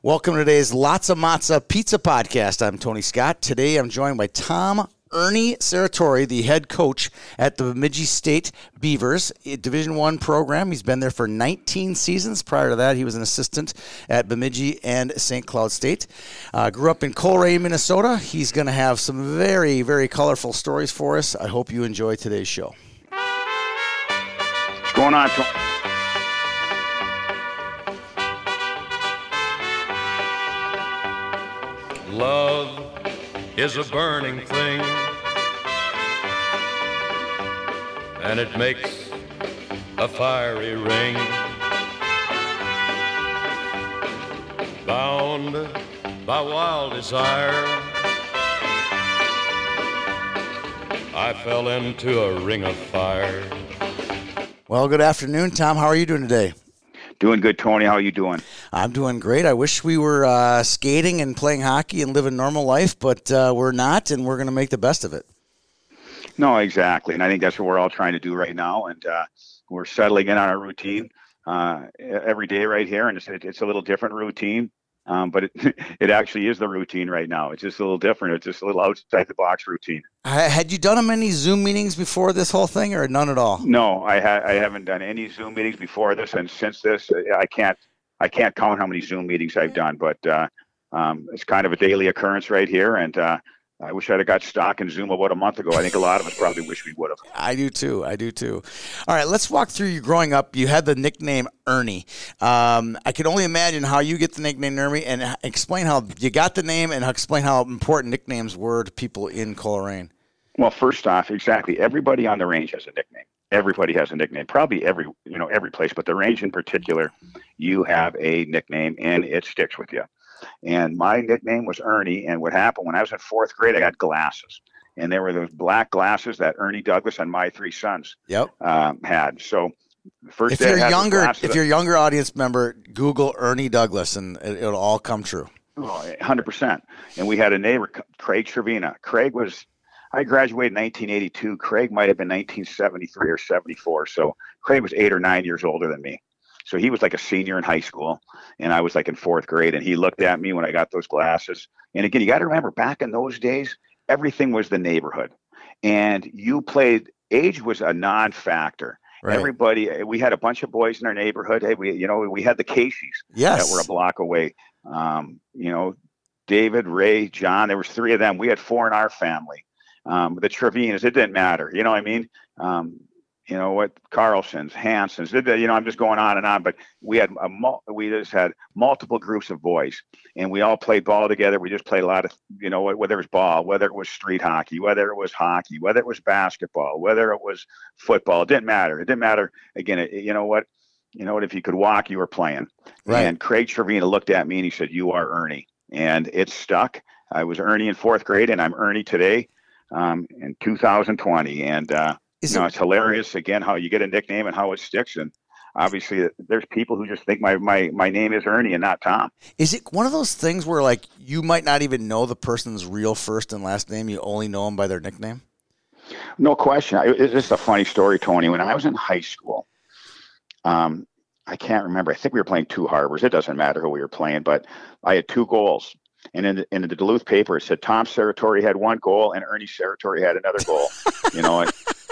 Welcome to today's Lots of Pizza Podcast. I'm Tony Scott. Today I'm joined by Tom Ernie Serratore, the head coach at the Bemidji State Beavers Division One program. He's been there for 19 seasons. Prior to that, he was an assistant at Bemidji and St. Cloud State. Uh, grew up in Coleraine, Minnesota. He's going to have some very, very colorful stories for us. I hope you enjoy today's show. What's going on, Tony? Love is a burning thing, and it makes a fiery ring. Bound by wild desire, I fell into a ring of fire. Well, good afternoon, Tom. How are you doing today? Doing good, Tony. How are you doing? I'm doing great. I wish we were uh, skating and playing hockey and living normal life, but uh, we're not, and we're going to make the best of it. No, exactly, and I think that's what we're all trying to do right now, and uh, we're settling in on our routine uh, every day right here, and it's, it's a little different routine. Um, but it, it actually is the routine right now. It's just a little different. It's just a little outside the box routine. Had you done any Zoom meetings before this whole thing, or none at all? No, I, ha- I haven't done any Zoom meetings before this, and since this, I can't I can't count how many Zoom meetings I've done. But uh, um, it's kind of a daily occurrence right here, and uh, I wish I'd have got stock in Zoom about a month ago. I think a lot of us probably wish we would have. I do too. I do too. All right, let's walk through you growing up. You had the nickname Ernie. Um, I can only imagine how you get the nickname Ernie, and explain how you got the name, and explain how important nicknames were to people in Coleraine. Well, first off, exactly. Everybody on the range has a nickname. Everybody has a nickname. Probably every you know every place, but the range in particular, you have a nickname, and it sticks with you. And my nickname was Ernie. And what happened when I was in fourth grade, I got glasses. And there were those black glasses that Ernie Douglas and my three sons yep. um, had. So first if you're younger, if you're a younger audience member, Google Ernie Douglas and it, will all come true. Oh, 100%. And we had a neighbor, Craig Trevina. Craig was, I graduated in 1982. Craig might have been 1973 or 74. So Craig was eight or nine years older than me. So he was like a senior in high school, and I was like in fourth grade. And he looked at me when I got those glasses. And again, you got to remember, back in those days, everything was the neighborhood, and you played. Age was a non-factor. Right. Everybody, we had a bunch of boys in our neighborhood. Hey, we, you know, we had the Caseys yes. that were a block away. Um, you know, David, Ray, John. There was three of them. We had four in our family. Um, the Trevinas, it didn't matter. You know what I mean? Um, you know what Carlson's, Hanson's, you know, I'm just going on and on, but we had a we just had multiple groups of boys and we all played ball together. We just played a lot of, you know, whether it was ball, whether it was street hockey, whether it was hockey, whether it was basketball, whether it was football, it didn't matter. It didn't matter. Again, it, you know what, you know what, if you could walk, you were playing. Right. And Craig Trevina looked at me and he said, you are Ernie. And it stuck. I was Ernie in fourth grade and I'm Ernie today um, in 2020. And, uh, is you know, it, it's hilarious again how you get a nickname and how it sticks. And obviously, there's people who just think my my my name is Ernie and not Tom. Is it one of those things where like you might not even know the person's real first and last name? You only know them by their nickname. No question. It's just a funny story, Tony. When I was in high school, um, I can't remember. I think we were playing two harbors. It doesn't matter who we were playing, but I had two goals. And in the, in the Duluth paper, it said Tom Serratore had one goal and Ernie Serratore had another goal. you know,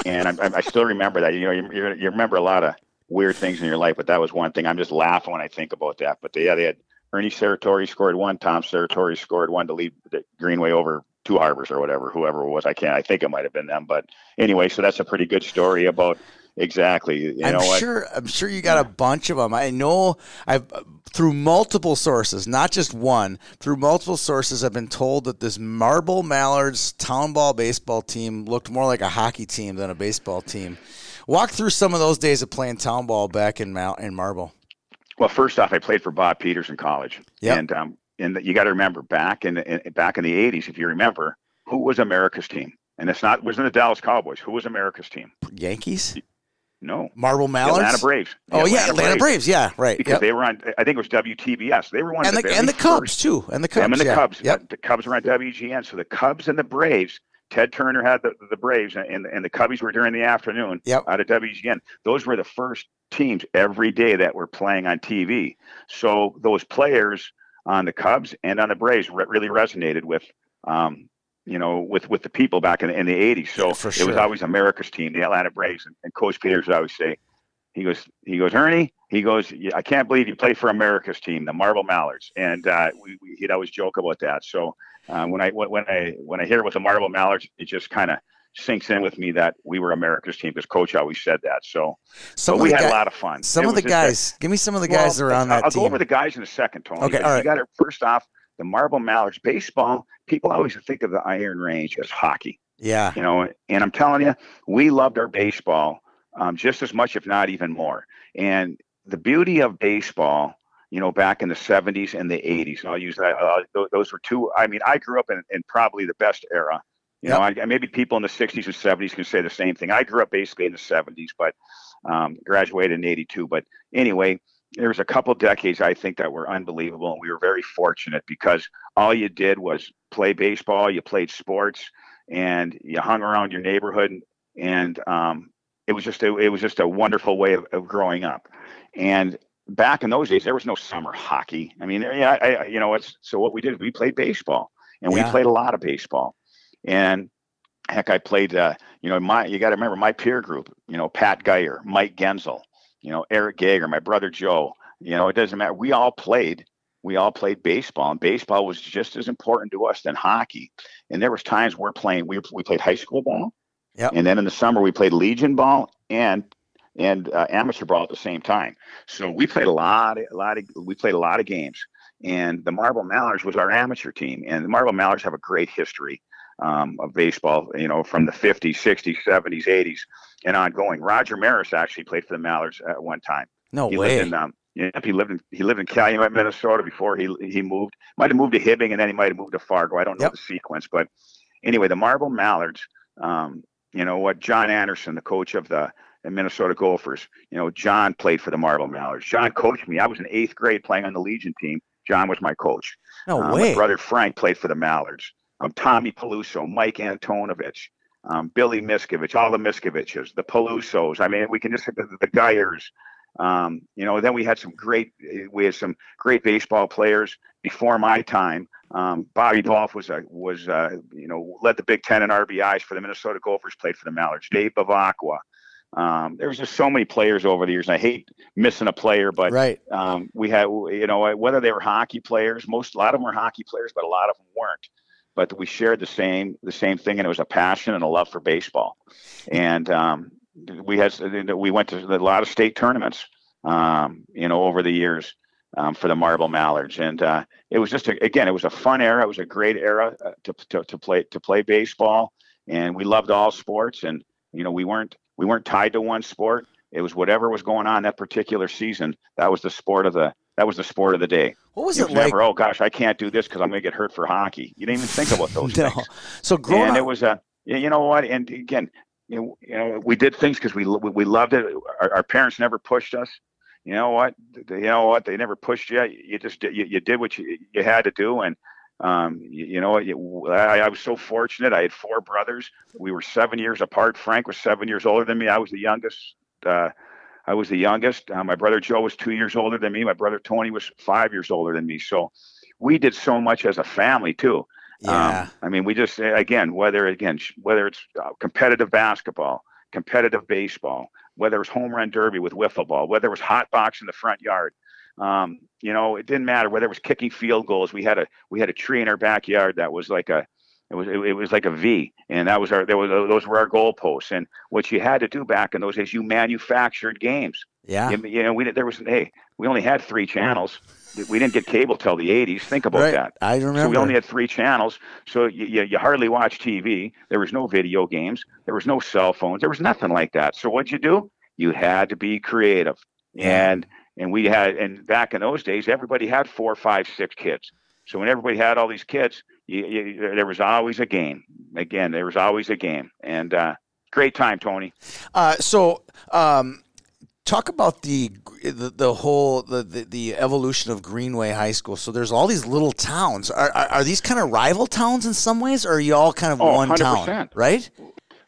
and I, I still remember that. You know, you, you remember a lot of weird things in your life, but that was one thing. I'm just laughing when I think about that. But they, yeah, they had Ernie Serratore scored one, Tom Serratore scored one to lead the Greenway over two harbors or whatever, whoever it was. I can't. I think it might have been them. But anyway, so that's a pretty good story about exactly. You I'm know sure. I'm sure you got a bunch of them. I know. I've through multiple sources, not just one. Through multiple sources, I've been told that this Marble Mallards town ball baseball team looked more like a hockey team than a baseball team. Walk through some of those days of playing town ball back in Mal- in Marble. Well, first off, I played for Bob Peters in college, yep. and um, and you got to remember back in, in back in the '80s, if you remember, who was America's team? And it's not wasn't the Dallas Cowboys. Who was America's team? Yankees. No. Marble Mallards? Atlanta Braves. oh, Atlanta yeah, Atlanta Braves. Braves. Yeah, right. Because yep. they were on, I think it was WTBS. They were one and of the, the And the Cubs, too. And the Cubs. Them and the yeah. Cubs. Yep. The Cubs were on WGN. So the Cubs and the Braves, Ted Turner had the, the Braves, and, and the Cubbies were during the afternoon yep. out of WGN. Those were the first teams every day that were playing on TV. So those players on the Cubs and on the Braves re- really resonated with, um, you know, with with the people back in, in the '80s. So Yeah, for it was always America's team, the Atlanta Braves, and, and Coach Peters would always say, he goes, he goes, Ernie, he goes, I can't believe you play for America's team, the Marble Mallards, and uh, we, we, he'd always joke about that. So uh, when I when I when I hear it with the Marble Mallards, it just kind of sinks in with me that we were America's team because Coach always said that. So, of we had a a lot of fun. Some It of the just a- guys. give me some of the guys that are on that I'll team. go over the guys in a second, Tony. Okay, all You got to first off the Marble Mallards baseball. People always think of the Iron Range as hockey, yeah. you know, and I'm telling you, we loved our baseball um, just as much, if not even more. And the beauty of baseball, you know, back in the 70s and the 80s, I'll use that. Uh, those, those were two. I mean, I grew up in, in probably the best era. You know, I, maybe people in the 60s and 70s can say the same thing. I grew up basically in the 70s, but um, graduated in 82. But anyway, there was a couple decades I think that were unbelievable, and we were very fortunate because all you did was play baseball, you played sports, and you hung around your neighborhood, and um, it was just a, it was just a wonderful way of, of growing up. And back in those days, there was no summer hockey. I mean, yeah, I, I, you know, it's so what we did we played baseball, and Yeah. we played a lot of baseball, and heck, I played. Uh, you know, my you got to remember my peer group. You know, Pat Geyer, Mike Genzel, you know, Eric Gager, my brother Joe. You know, it doesn't matter. We all played. We all played baseball, and baseball was just as important to us than hockey. And there was times we're playing. We we played high school ball, Yep. and then in the summer we played Legion ball and and uh, amateur ball at the same time. So we played a lot, a lot of we played a lot of games. And the Marble Mallards was our amateur team, and the Marble Mallards have a great history um, of baseball. You know, from the 50s, 60s, 70s, 80s, and ongoing. Roger Maris actually played for the Mallards at one time. No he way. lived in um, yeah, he lived in he lived in Calumet, Minnesota before he he moved. Might have moved to Hibbing and then he might have moved to Fargo. I don't know Yep. the sequence, but anyway, the Marble Mallards. Um, you know what? John Anderson, the coach of the, the Minnesota Gophers. You know, John played for the Marble Mallards. John coached me. I was in eighth grade playing on the Legion team. John was my coach. no Uh, way. My brother Frank played for the Mallards. Um, Tommy Peluso, Mike Antonovich, um, Billy Miskovich, all the Miskoviches, the Pelusos. I mean, we can just the, the Geyers. Um, you know, then we had some great, we had some great baseball players before my time. Um, Bobby Dolph was a was uh, you know led the Big Ten in RBIs for the Minnesota Gophers. Played for the Mallards. Dave Bavacqua. Um, there was just so many players over the years. And I hate missing a player, but right. um, we had you know whether they were hockey players most a lot of them were hockey players but a lot of them weren't but we shared the same the same thing and it was a passion and a love for baseball. And um, we had we went to a lot of state tournaments um, you know over the years um, for the marble mallards. And uh, it was just a, again it was a fun era. It was a great era uh, to, to, to play to play baseball. And we loved all sports. And you know we weren't we weren't tied to one sport. It was whatever was going on that particular season. That was the sport of the that was the sport of the day. What was It was like? never, oh gosh, I can't do this because I'm going to get hurt for hockey. You didn't even think about those no. things. So growing And up, it was a, you know what? And again, you know, you know, we did things because we we loved it. Our, our parents never pushed us. You know what? They- You know what? They never pushed you. You just did, you, you did what you you had to do, and um, you, you know what? You, I, I was so fortunate. I had four brothers. We were seven years apart. Frank was seven years older than me. I was the youngest. Uh, I was the youngest. Uh, my brother Joe was two years older than me. My brother Tony was five years older than me. So we did so much as a family too. yeah. Um, I mean, we just again whether again whether it's uh, competitive basketball, competitive baseball, whether it was home run derby with wiffle ball, whether it was hot box in the front yard. Um, you know, it didn't matter whether it was kicking field goals. We had a we had a tree in our backyard that was like a it was it, it was like a V, and that was our there was those were our goalposts. And what you had to do back in those days, you manufactured games. yeah. You, you know, we there was hey, we only had three channels. We didn't get cable till the '80s. Think about right. that. I remember. So we only had three channels. So you, you, you hardly watch TV. There was no video games. There was no cell phones. There was nothing like that. So what'd you do? You had to be creative. Yeah. And and we had and back in those days, everybody had four, five, six kids. So when everybody had all these kids, you, you, there was always a game. Again, there was always a game. And uh, great time, Tony. Uh, so, um, talk about the the, the whole the, the the evolution of Greenway High School. So there's all these little towns. Are are, are these kind of rival towns in some ways, or are you all kind of Oh, one town? 100%. Right?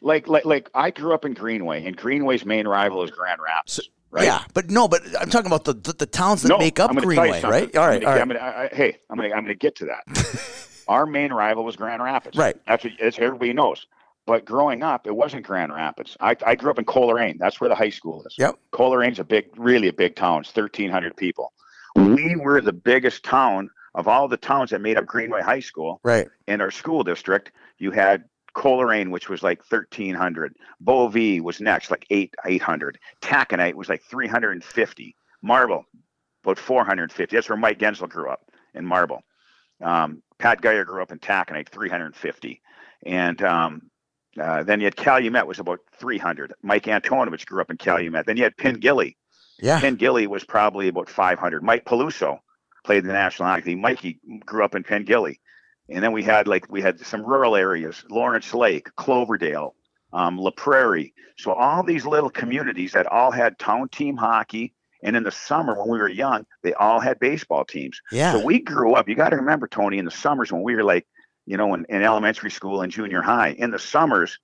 Like like like I grew up in Greenway, and Greenway's main rival is Grand Rapids. Right? Yeah, but no, but I'm talking about the the, the towns that no, make up I'm gonna tell you Greenway, right? All I'm gonna, all right. I'm gonna, I, I, hey, I'm gonna, I'm gonna get to that. Our main rival was Grand Rapids. Right. That's what that's everybody knows. But growing up, it wasn't Grand Rapids. I, I grew up in Coleraine. That's where the high school is. Yep. Coleraine's a big, really a big town. It's 1,300 people. We were the biggest town of all the towns that made up Greenway High School Right. in our school district. You had Coleraine, which was like 1,300. Bovey was next, like eight 800. Taconite was like 350. Marble, about 450. That's where Mike Gensel grew up in Marble. Um, Pat Geyer grew up in Taconite, 350. And um, uh, then you had Calumet was about 300. Mike Antonovich grew up in Calumet. Then you had Pengilly. Yeah. Pengilly was probably about 500. Mike Peluso played the National Hockey League. Mikey grew up in Pengilly. And then we had like we had some rural areas, Lawrence Lake, Cloverdale, um, La Prairie. So all these little communities that all had town team hockey. And in the summer when we were young, they all had baseball teams. Yeah. So we grew up. You got to remember, Tony, in the summers when we were like, you know, in, in elementary school and junior high, in the summers,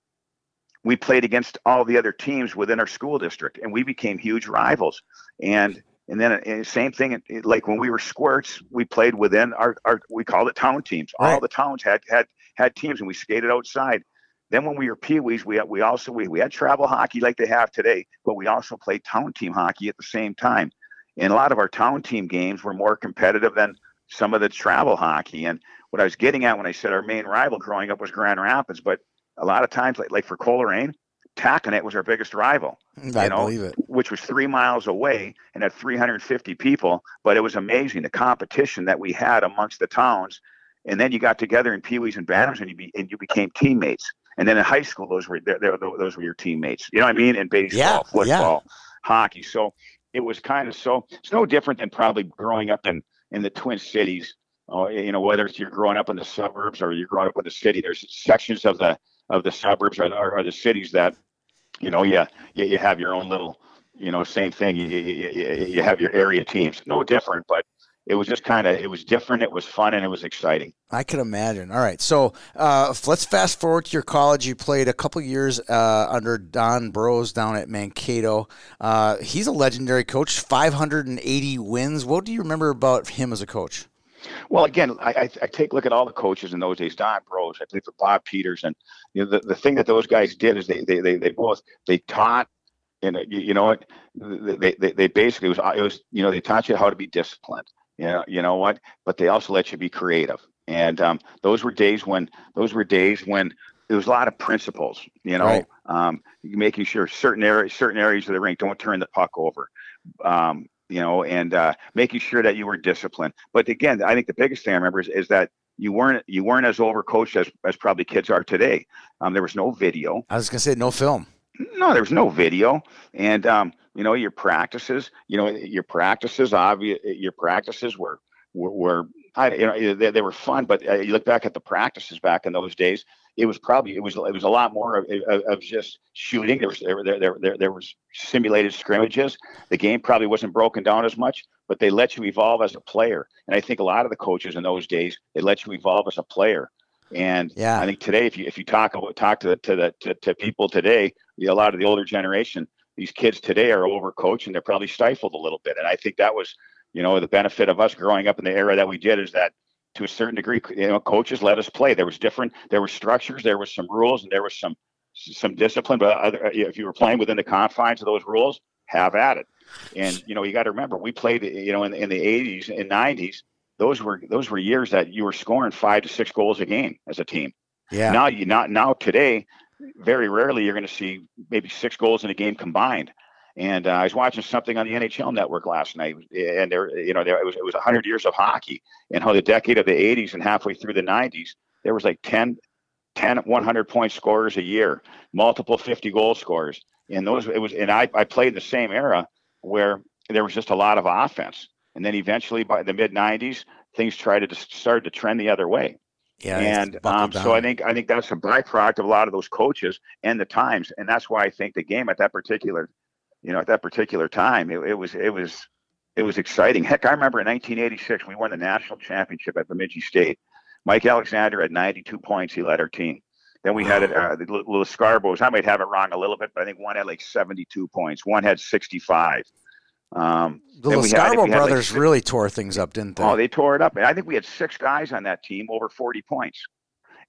we played against all the other teams within our school district, and we became huge rivals. And and then uh, same thing, like when we were squirts, we played within our, our we called it town teams. All Right. the towns had had had teams, and we skated outside. Then when we were peewees, we we also we, we had travel hockey like they have today, but we also played town team hockey at the same time. And a lot of our town team games were more competitive than some of the travel hockey. And what I was getting at when I said our main rival growing up was Grand Rapids, but a lot of times, like like for Coleraine, Taconite was our biggest rival I you know, believe it. which was three miles away and had 350 people. But it was amazing the competition that we had amongst the towns. And then you got together in Pee Wees and Bantams, and you be, and you became teammates. And then in high school, those were they're, they're- those were your teammates. You know what I mean? In baseball, Yeah, yeah. football, hockey. So it was kind of so. It's no different than probably growing up in in the Twin Cities. Uh, you know, whether it's you're growing up in the suburbs or you're growing up in the city. There's sections of the of the suburbs or, or, or the cities that you know, yeah, you, you have your own little, you know, same thing. You, you, you, have your area teams. No different, but it was just kind of it was different. It was fun and it was exciting. I could imagine. All right, so uh, let's fast forward to your college. You played a couple years uh, under Don Brose down at Mankato. Uh, he's a legendary coach, 580 wins. What do you remember about him as a coach? Well, again, I, I, I take a look at all the coaches in those days. Don Brose, I played for Bob Peters, and you know the, the thing that those guys did is they they they, they both they taught, and you, you know what, they, they they basically was it was you know they taught you how to be disciplined. You know you know what, but they also let you be creative. And um, those were days when those were days when there was a lot of principles. You know, Right. um, making sure certain areas certain areas of the rink don't turn the puck over. Um, you know, and uh, making sure that you were disciplined. But again, I think the biggest thing I remember is, is that you weren't you weren't as overcoached as, as probably kids are today. Um, there was no video. I was gonna say no film. No, there was no video, and um, you know your practices. You know your practices. Obvious, your practices were were, were I, you know they, they were fun. But uh, you look back at the practices back in those days. It was probably it was it was a lot more of, of, of just shooting. There was there, there there there there was simulated scrimmages. The game probably wasn't broken down as much, but they let you evolve as a player. And I think a lot of the coaches in those days they let you evolve as a player. And Yeah. I think today, if you if you talk talk to the, to the to, to people today, you know, a lot of the older generation, these kids today are overcoached and they're probably stifled a little bit. And I think that was, you know, the benefit of us growing up in the era that we did is that to a certain degree, you know, coaches let us play. There was different, there were structures, there was some rules, and there was some some discipline. But other, uh, if you were playing within the confines of those rules, have at it. And you know, you got to remember, we played, you know, in, in the '80s and '90s. Those were those were years that you were scoring five to six goals a game as a team. Yeah. Now you not now today, very rarely you're going to see maybe six goals in a game combined. And uh, I was watching something on the NHL Network last night, and there, you know, there it was it was 100 years of hockey, and how the decade of the 80s and halfway through the 90s, there was like 10, 10 100 point scorers a year, multiple 50 goal scorers, and those it was, and I I played in the same era where there was just a lot of offense, and then eventually by the mid 90s, things tried to start to trend the other way. Yeah. and um, so I think I think that's a byproduct of a lot of those coaches and the times, and that's why I think the game at that particular, you know, at that particular time, it, it was it was it was exciting. Heck, I remember in 1986 we won the national championship at Bemidji State. Mike Alexander had 92 points. He led our team, Then we had it, uh, the little Scarboroughs. I might have it wrong a little bit, but I think one had like 72 points. One had 65. Um, The then we had- Scarborough like, brothers six- really tore things up, didn't they? Oh, they tore it up. And I think we had six guys on that team over 40 points.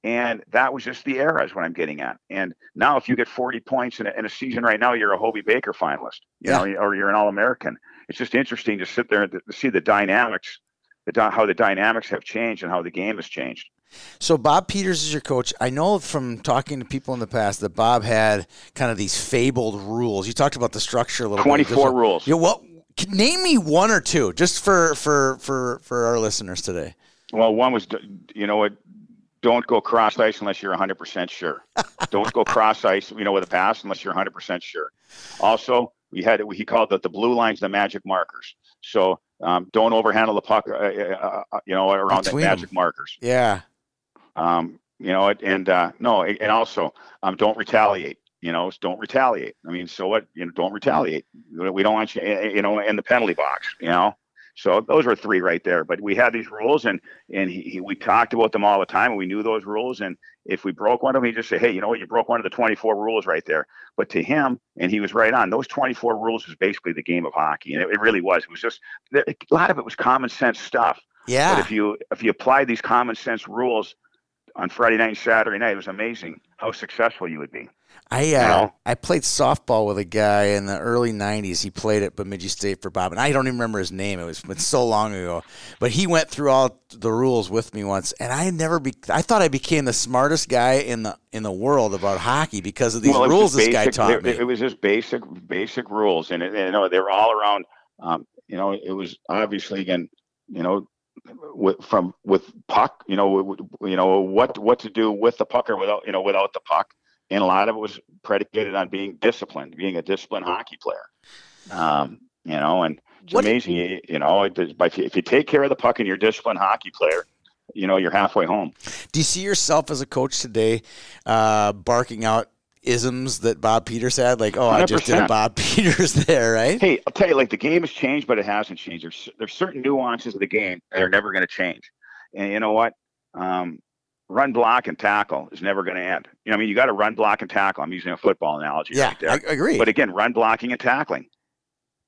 And that was just the era, is what I'm getting at. And now, if you get 40 points in a, in a season right now, you're a Hobey Baker finalist, you Yeah. know, or you're an All American. It's just interesting to sit there and to see the dynamics, the, how the dynamics have changed and how the game has changed. So Bob Peters is your coach. I know from talking to people in the past that Bob had kind of these fabled rules. You talked about the structure a little bit. 24 rules. Yeah, what? Name me one or two, just for for for for our listeners today. Well, one was, you know what? Don't go cross ice unless you're 100% sure. Don't go cross ice, you know, with a pass unless you're 100% sure. Also, we had he called it the blue lines the magic markers. So um, don't overhandle the puck, uh, uh, uh, you know, around the Between magic markers. Yeah, Um, you know, and uh, no, and also um, don't retaliate. You know, don't retaliate. I mean, so what? You know, don't retaliate. We don't want you, eh, you know, in the penalty box. You know, so those were three right there. But we had these rules, and and he, he, we talked about them all the time, and we knew those rules. And if we broke one of them, he just say, "Hey, you know what? You broke one of the 24 rules right there." But to him, and he was right on. Those 24 rules was basically the game of hockey, and it, it really was. It was just a lot of it was common sense stuff. But yeah. if you if you applied these common sense rules on Friday night and Saturday night, it was amazing how successful you would be. I uh? I played softball with a guy in the early '90s. He played at Bemidji State for Bob, and I don't even remember his name. It was been so long ago. But he went through all the rules with me once, and I never be. I thought I became the smartest guy in the in the world about hockey because of these Well, rules this guy taught me. It was just basic basic rules, and, and, you know they were all around. Um, you know, it was obviously again, you know, with, from with puck. You know, you know what what to do with the puck or without you know without the puck, and a lot of it was predicated on being disciplined, being a disciplined hockey player. Um, you know, and it's What- amazing. You, you know, it, if you, if you take care of the puck and you're a disciplined hockey player, you know, you're halfway home. Do you see yourself as a coach today, uh, barking out isms that Bob Peters had? Like, oh, I just did a Bob Peters there, right? Hey, I'll tell you, like the game has changed, but it hasn't changed. There's there's certain nuances of the game that are never going to change. And you know what? Um, run, block, and tackle is never going to end. You know, I mean, you got to run, block, and tackle. I'm using a football analogy yeah, right. I agree. but again, run, blocking, and tackling.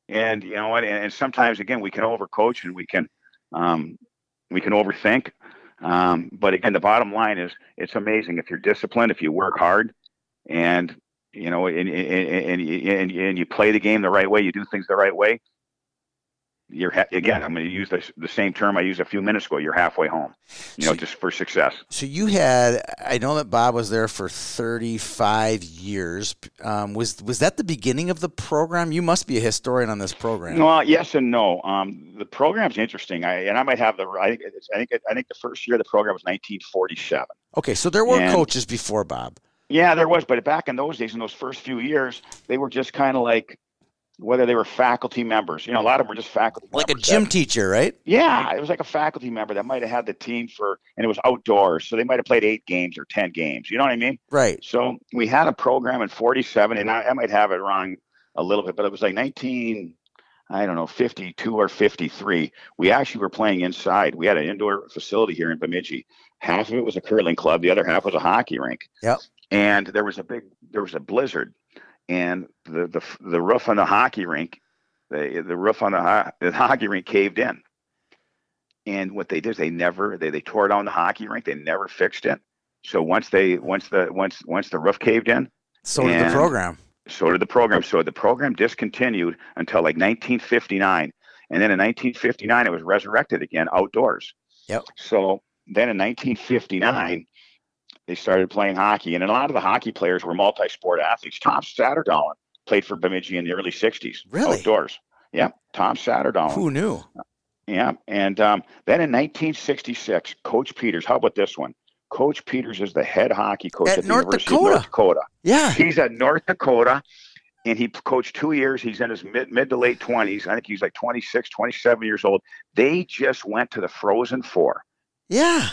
And you know what? And, and sometimes again, we can overcoach and we can um, we can overthink. Um, but again, the bottom line is it's amazing if you're disciplined, if you work hard, and you know, and and, and, and, and you play the game the right way, you do things the right way. You're ha- again. I'm going to use the, the same term I used a few minutes ago. You're halfway home. You know, So- just for success. So you had, I know that Bob was there for 35 years. Um, was was that the beginning of the program? You must be a historian on this program. Well, yes and no. Um, the program's interesting. I and I might have the. I think it's, I think I think the first year of the program was 1947. Okay, so there were And- coaches before Bob. Yeah, there was, but back in those days, in those first few years, they were just kind of like whether they were faculty members. You know, a lot of them were just faculty. Like a gym that- teacher, right? yeah, it was like a faculty member that might have had the team for, and it was outdoors, so they might have played eight games or ten games. You know what I mean? Right. So we had a program in '47, and I, I might have it wrong a little bit, but it was like 19. I don't know, 52 or 53. We actually were playing inside. We had an indoor facility here in Bemidji. Half of it was a curling club, the other half was a hockey rink. Yep. And there was a big, there was a blizzard, and the the the roof on the hockey rink, the the roof on the, ho- the hockey rink caved in. And what they did is they never they they tore down the hockey rink. They never fixed it. So once they once the once once the roof caved in, So did the program. so did the program. So the program discontinued until like 1959, and then in 1959 it was resurrected again outdoors. Yep. So then in 1959 they started playing hockey, and a lot of the hockey players were multi-sport athletes. Tom Satterdahl played for Bemidji in the early 60s. Really? Outdoors. Yeah. Tom Satterdahl. Who knew? Yeah. And um, then in 1966, Coach Peters. How about this one? Coach Peters is the head hockey coach At at, the North Dakota. North Dakota. Yeah. He's at North Dakota and he coached two years. He's in his mid, mid to late 20s. I think he's like 26, 27 years old. They just went to the Frozen Four. Yeah.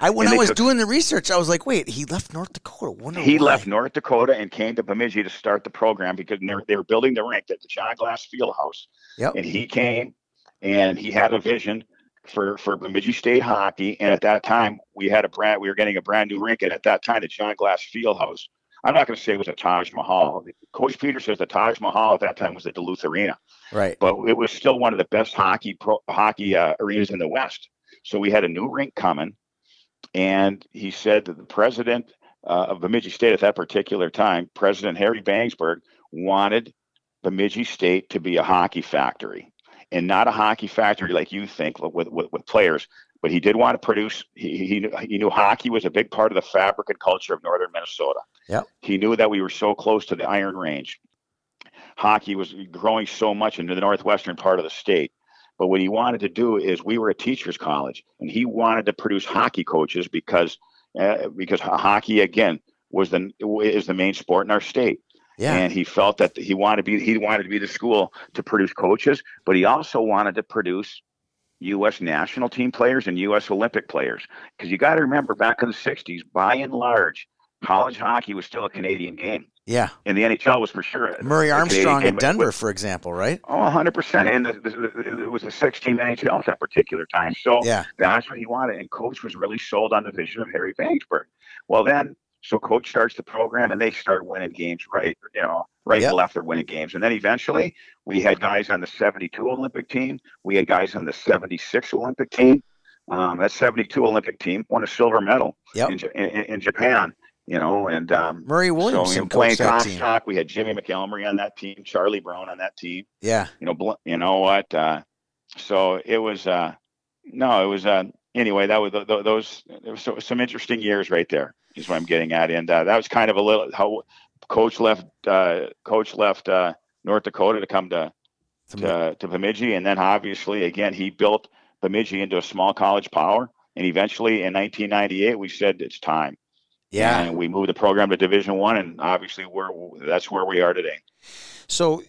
I when And I was took- doing the research, I was like, wait, he left North Dakota. Wonder He why. left North Dakota and came to Bemidji to start the program because they were, they were building the rink at the John Glass Fieldhouse. Yep. And he came and he had a vision for for Bemidji State hockey, and at that time we had a brand we were getting a brand new rink, and at that time the John Glass Fieldhouse. I'm not going to say it was a Taj Mahal. Coach Peter says the Taj Mahal at that time was the Duluth Arena, Right. but it was still one of the best hockey pro, hockey uh, arenas in the West. So we had a new rink coming, and he said that the president uh, of Bemidji State at that particular time, President Harry Bangsberg, wanted Bemidji State to be a hockey factory and not a hockey factory like you think with, with, with players. But he did want to produce. He, he knew, he knew hockey was a big part of the fabric and culture of northern Minnesota. Yep. He knew that we were so close to the Iron Range. Hockey was growing so much into the northwestern part of the state. But what he wanted to do is we were a teachers college, and he wanted to produce hockey coaches because uh, because hockey again was the is the main sport in our state. Yeah. And he felt that he wanted to be he wanted to be the school to produce coaches, but he also wanted to produce U.S. national team players and U.S. Olympic players. Because you got to remember, back in the '60s, by and large, college hockey was still a Canadian game, yeah. and the NHL was for sure. Murray Armstrong in with- Denver, for example, right? Oh, 100%. And the, the, the, it was a 16 NHL at that particular time. So Yeah. that's what he wanted. And coach was really sold on the vision of Harry Bangsberg. Well, then, so coach starts the program and they start winning games right, you know, right Yep. and left, they're winning games. And then eventually we had guys on the 72 Olympic team. We had guys on the 76 Olympic team. Um, that 72 Olympic team won a silver medal Yep. in, in, in Japan, you know, and um, Murray so Williamson you know, Blaine coached. Comstock, we had Jimmy McElmury on that team, Charlie Brown on that team Yeah. you know, bl- you know what? Uh, so it was, uh, no, it was, uh, anyway, that was th- th- those, there was so, some interesting years right there is what I'm getting at. And, uh, that was kind of a little, how coach left, uh, coach left, uh, North Dakota to come to, to, to Bemidji. And then obviously, again, he built Bemidji into a small college power. And eventually in 1998, we said it's time. Yeah. And we moved the program to Division One, and obviously we're that's where we are today. So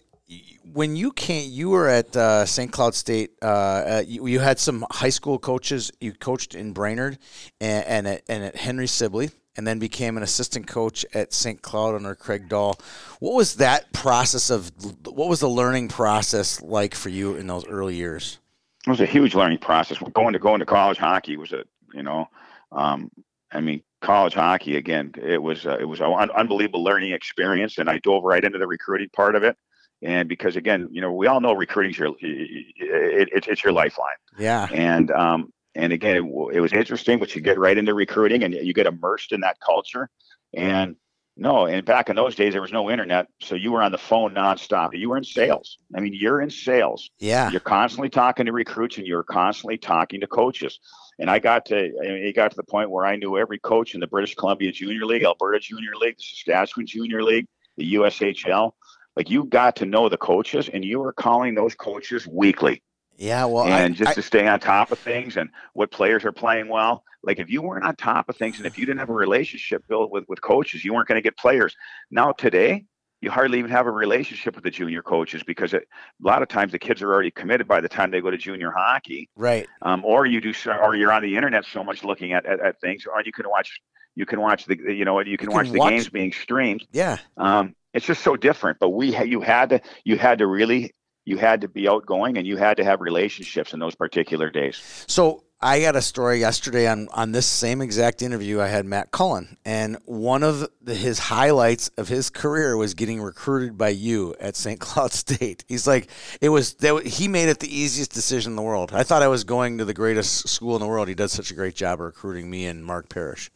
when you came, you were at uh, St. Cloud State. Uh, you, you had some high school coaches. You coached in Brainerd and, and at, and at Henry Sibley, and then became an assistant coach at St. Cloud under Craig Dahl. What was that process of? What was the learning process like for you in those early years? it was a huge learning process. Going to going to college hockey was a you know, um, I mean, college hockey again. It was uh, it was an unbelievable learning experience, and I dove right into the recruiting part of it. And because again, you know, we all know recruiting's your it, it, it's your lifeline. Yeah. And um, and again, it, it was interesting, but you get right into recruiting and you get immersed in that culture. And no, and back in those days, there was no internet, so you were on the phone nonstop. You were in sales. I mean, you're in sales. Yeah. You're constantly talking to recruits and you're constantly talking to coaches. And I got to, it got to the point where I knew every coach in the British Columbia Junior League, Alberta Junior League, the Saskatchewan Junior League, the USHL. Like you got to know the coaches and you were calling those coaches weekly Yeah. Well, and I, just I- to stay on top of things and what players are playing well. Like if you weren't on top of things and if you didn't have a relationship built with, with coaches, you weren't going to get players. Now today, you hardly even have a relationship with the junior coaches because it, a lot of times the kids are already committed by the time they go to junior hockey, right. um, or you do, so- or you're on the internet so much looking at, at, at things, or you can watch, you can watch the, you know, you can You watch can the watch- games being streamed. Yeah. Um, it's just so different. But we, ha- you had to, you had to really, you had to be outgoing and you had to have relationships in those particular days. So I got a story yesterday on on this same exact interview. I had Matt Cullen, and one of the, his highlights of his career was getting recruited by you at St. Cloud State. He's like, it was that he made it the easiest decision in the world. I thought I was going to the greatest school in the world. He does such a great job of recruiting me and Mark Parrish.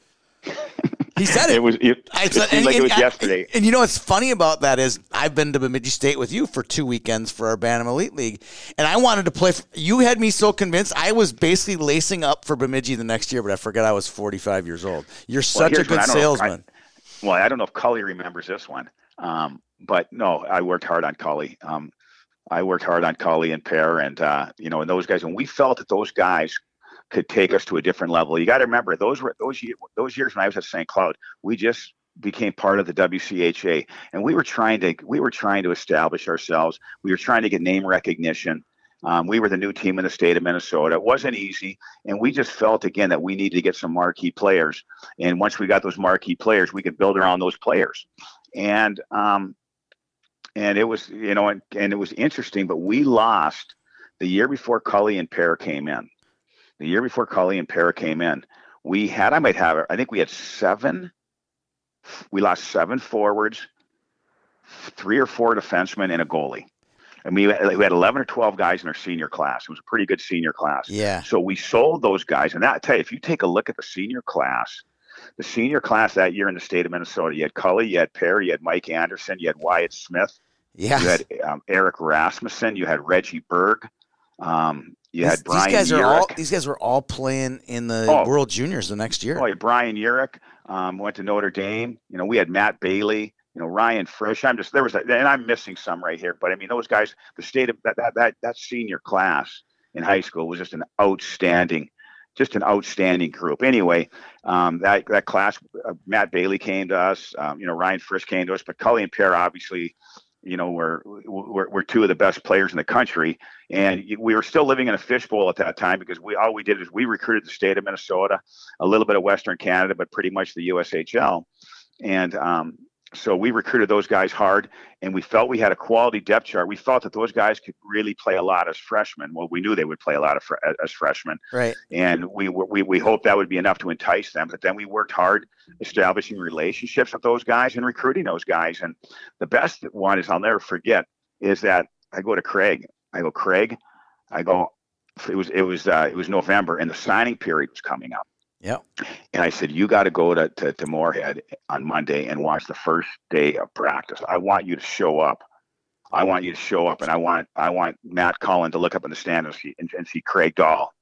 He said it. It was. It, I it said- seemed like it and- was and- yesterday. And you know what's funny about that is I've been to Bemidji State with you for two weekends for our Bantam Elite League, and I wanted to play. For, you had me so convinced I was basically lacing up for Bemidji the next year, but I forgot I was 45 years old. You're such a here's good what I I- salesman. Well, I don't know if Cully remembers this one, um, but no, I worked hard on Cully. Um, I worked hard on Cully and Pear, and uh, you know, and those guys, and we felt that those guys could take us to a different level. You got to remember those were those those years when I was at St. Cloud, we just became part of the WCHA, and we were trying to we were trying to establish ourselves. We were trying to get name recognition. Um, we were the new team in the state of Minnesota. It wasn't easy, and we just felt again that we needed to get some marquee players. And once we got those marquee players, we could build around those players. And um, and it was you know and, and it was interesting, but we lost the year before Cully and Pear came in. The year before Cully and Para came in, we had I might have I think we had seven. We lost seven forwards, three or four defensemen, and a goalie. And we, we had 11 or 12 guys in our senior class. It was a pretty good senior class. Yeah. So we sold those guys. And that, I tell you, if you take a look at the senior class, the senior class that year in the state of Minnesota, you had Cully, you had Perry, you had Mike Anderson, you had Wyatt Smith, Yeah. you had um, Erik Rasmussen, you had Reggie Berg, um, you These- had Brian these guys are all these guys were all playing in the Oh. World Juniors the next year. Oh, yeah, Brian Urick um, went to Notre Dame. You know, we had Matt Bailey. You know, Ryan Frisch. I'm just there was, a, and I'm missing some right here. But I mean, those guys, the state of that that that, that senior class in high school was just an outstanding, just an outstanding group. Anyway, um, that that class, uh, Matt Bailey came to us. Um, you know, Ryan Frisch came to us, but Cully and Pierre obviously. You know, were, were were two of the best players in the country, and we were still living in a fishbowl at that time because we all we did is we recruited the state of Minnesota, a little bit of Western Canada, but pretty much the USHL. And um, so we recruited those guys hard, and we felt we had a quality depth chart. We felt that those guys could really play a lot as freshmen. Well, we knew they would play a lot of fre- as freshmen, Right. and we we we hoped that would be enough to entice them. But then we worked hard establishing relationships with those guys and recruiting those guys. And the best one is I'll never forget is that I go to Craig. I go Craig. I go. It was it was uh, it was November, and the signing period was coming up. Yep. And I said, you got to go to, to, to Moorhead on Monday and watch the first day of practice. I want you to show up. I want you to show up, and I want I want Matt Cullen to look up in the stands and see, and, and see Craig Dahl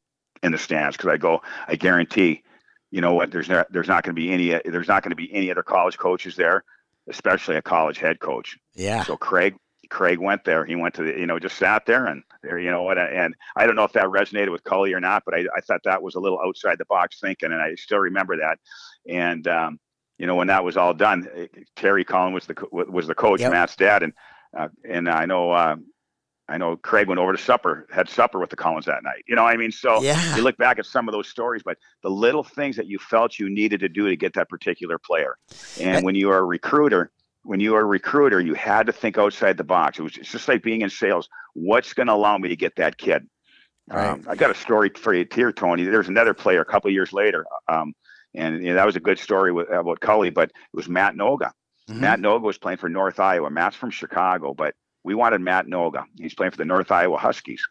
in the stands because I go, I guarantee, you know what? There's not there's not going to be any there's not going to be any other college coaches there, especially a college head coach. Yeah. So Craig Craig went there. He went to the, you know, just sat there and there, you know what, and I don't know if that resonated with Cully or not, but I, I thought that was a little outside the box thinking, and I still remember that. And um, you know, when that was all done, eh, Terry Cullen was the was the coach, Yep. Matt's dad, and uh, and I know. Um, I know Craig went over to supper, had supper with the Cullens that night. You know, what I mean, so Yeah. you look back at some of those stories, but the little things that you felt you needed to do to get that particular player. And when you are a recruiter, when you were a recruiter, you had to think outside the box. It was it's just like being in sales. What's going to allow me to get that kid? Right. Um, I got a story for you here, Tony. There's another player a couple of years later, um, and you know, that was a good story with, about Cully, but it was Matt Noga. Mhm. Matt Noga was playing for North Iowa. Matt's from Chicago, but we wanted Matt Noga. He's playing for the North Iowa Huskies.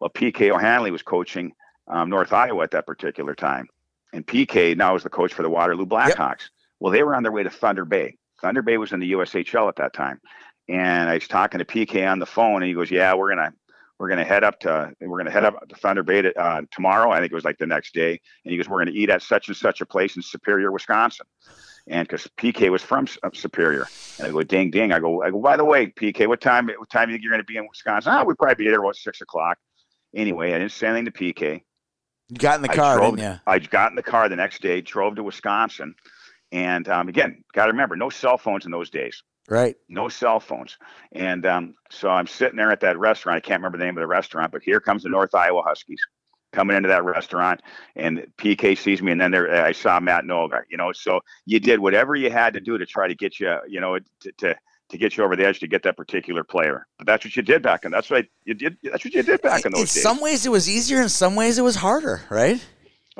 Well, PK O'Handley was coaching um, North Iowa at that particular time, and PK now is the coach for the Waterloo Blackhawks. Well, they were on their way to Thunder Bay. Thunder Bay was in the USHL at that time, and I was talking to PK on the phone, and he goes, "Yeah, we're gonna." We're gonna head up to we're gonna head up to Thunder Bay to, uh, tomorrow. I think it was like the next day, and he goes, "We're gonna eat at such and such a place in Superior, Wisconsin." and because PK was from uh, Superior, and I go ding ding. I go I go. By the way, PK, what time what time do you think you're going to be in Wisconsin? Ah, we'd probably be there about six o'clock. Anyway, I didn't say anything to PK. You got in the I car, drove- didn't you? I got in the car the next day, drove to Wisconsin, and um, again, got to remember, no cell phones in those days. Right. No cell phones, and um, so I'm sitting there at that restaurant. I can't remember the name of the restaurant, but here comes the North Iowa Huskies coming into that restaurant, and PK sees me, and then there I saw Matt Noga. You know, so you did whatever you had to do to try to get you, you know, to. to to get you over the edge to get that particular player, but that's what you did back, and that's what you did. That's what you did back in In those days. In some ways, it was easier. In some ways, it was harder. Right.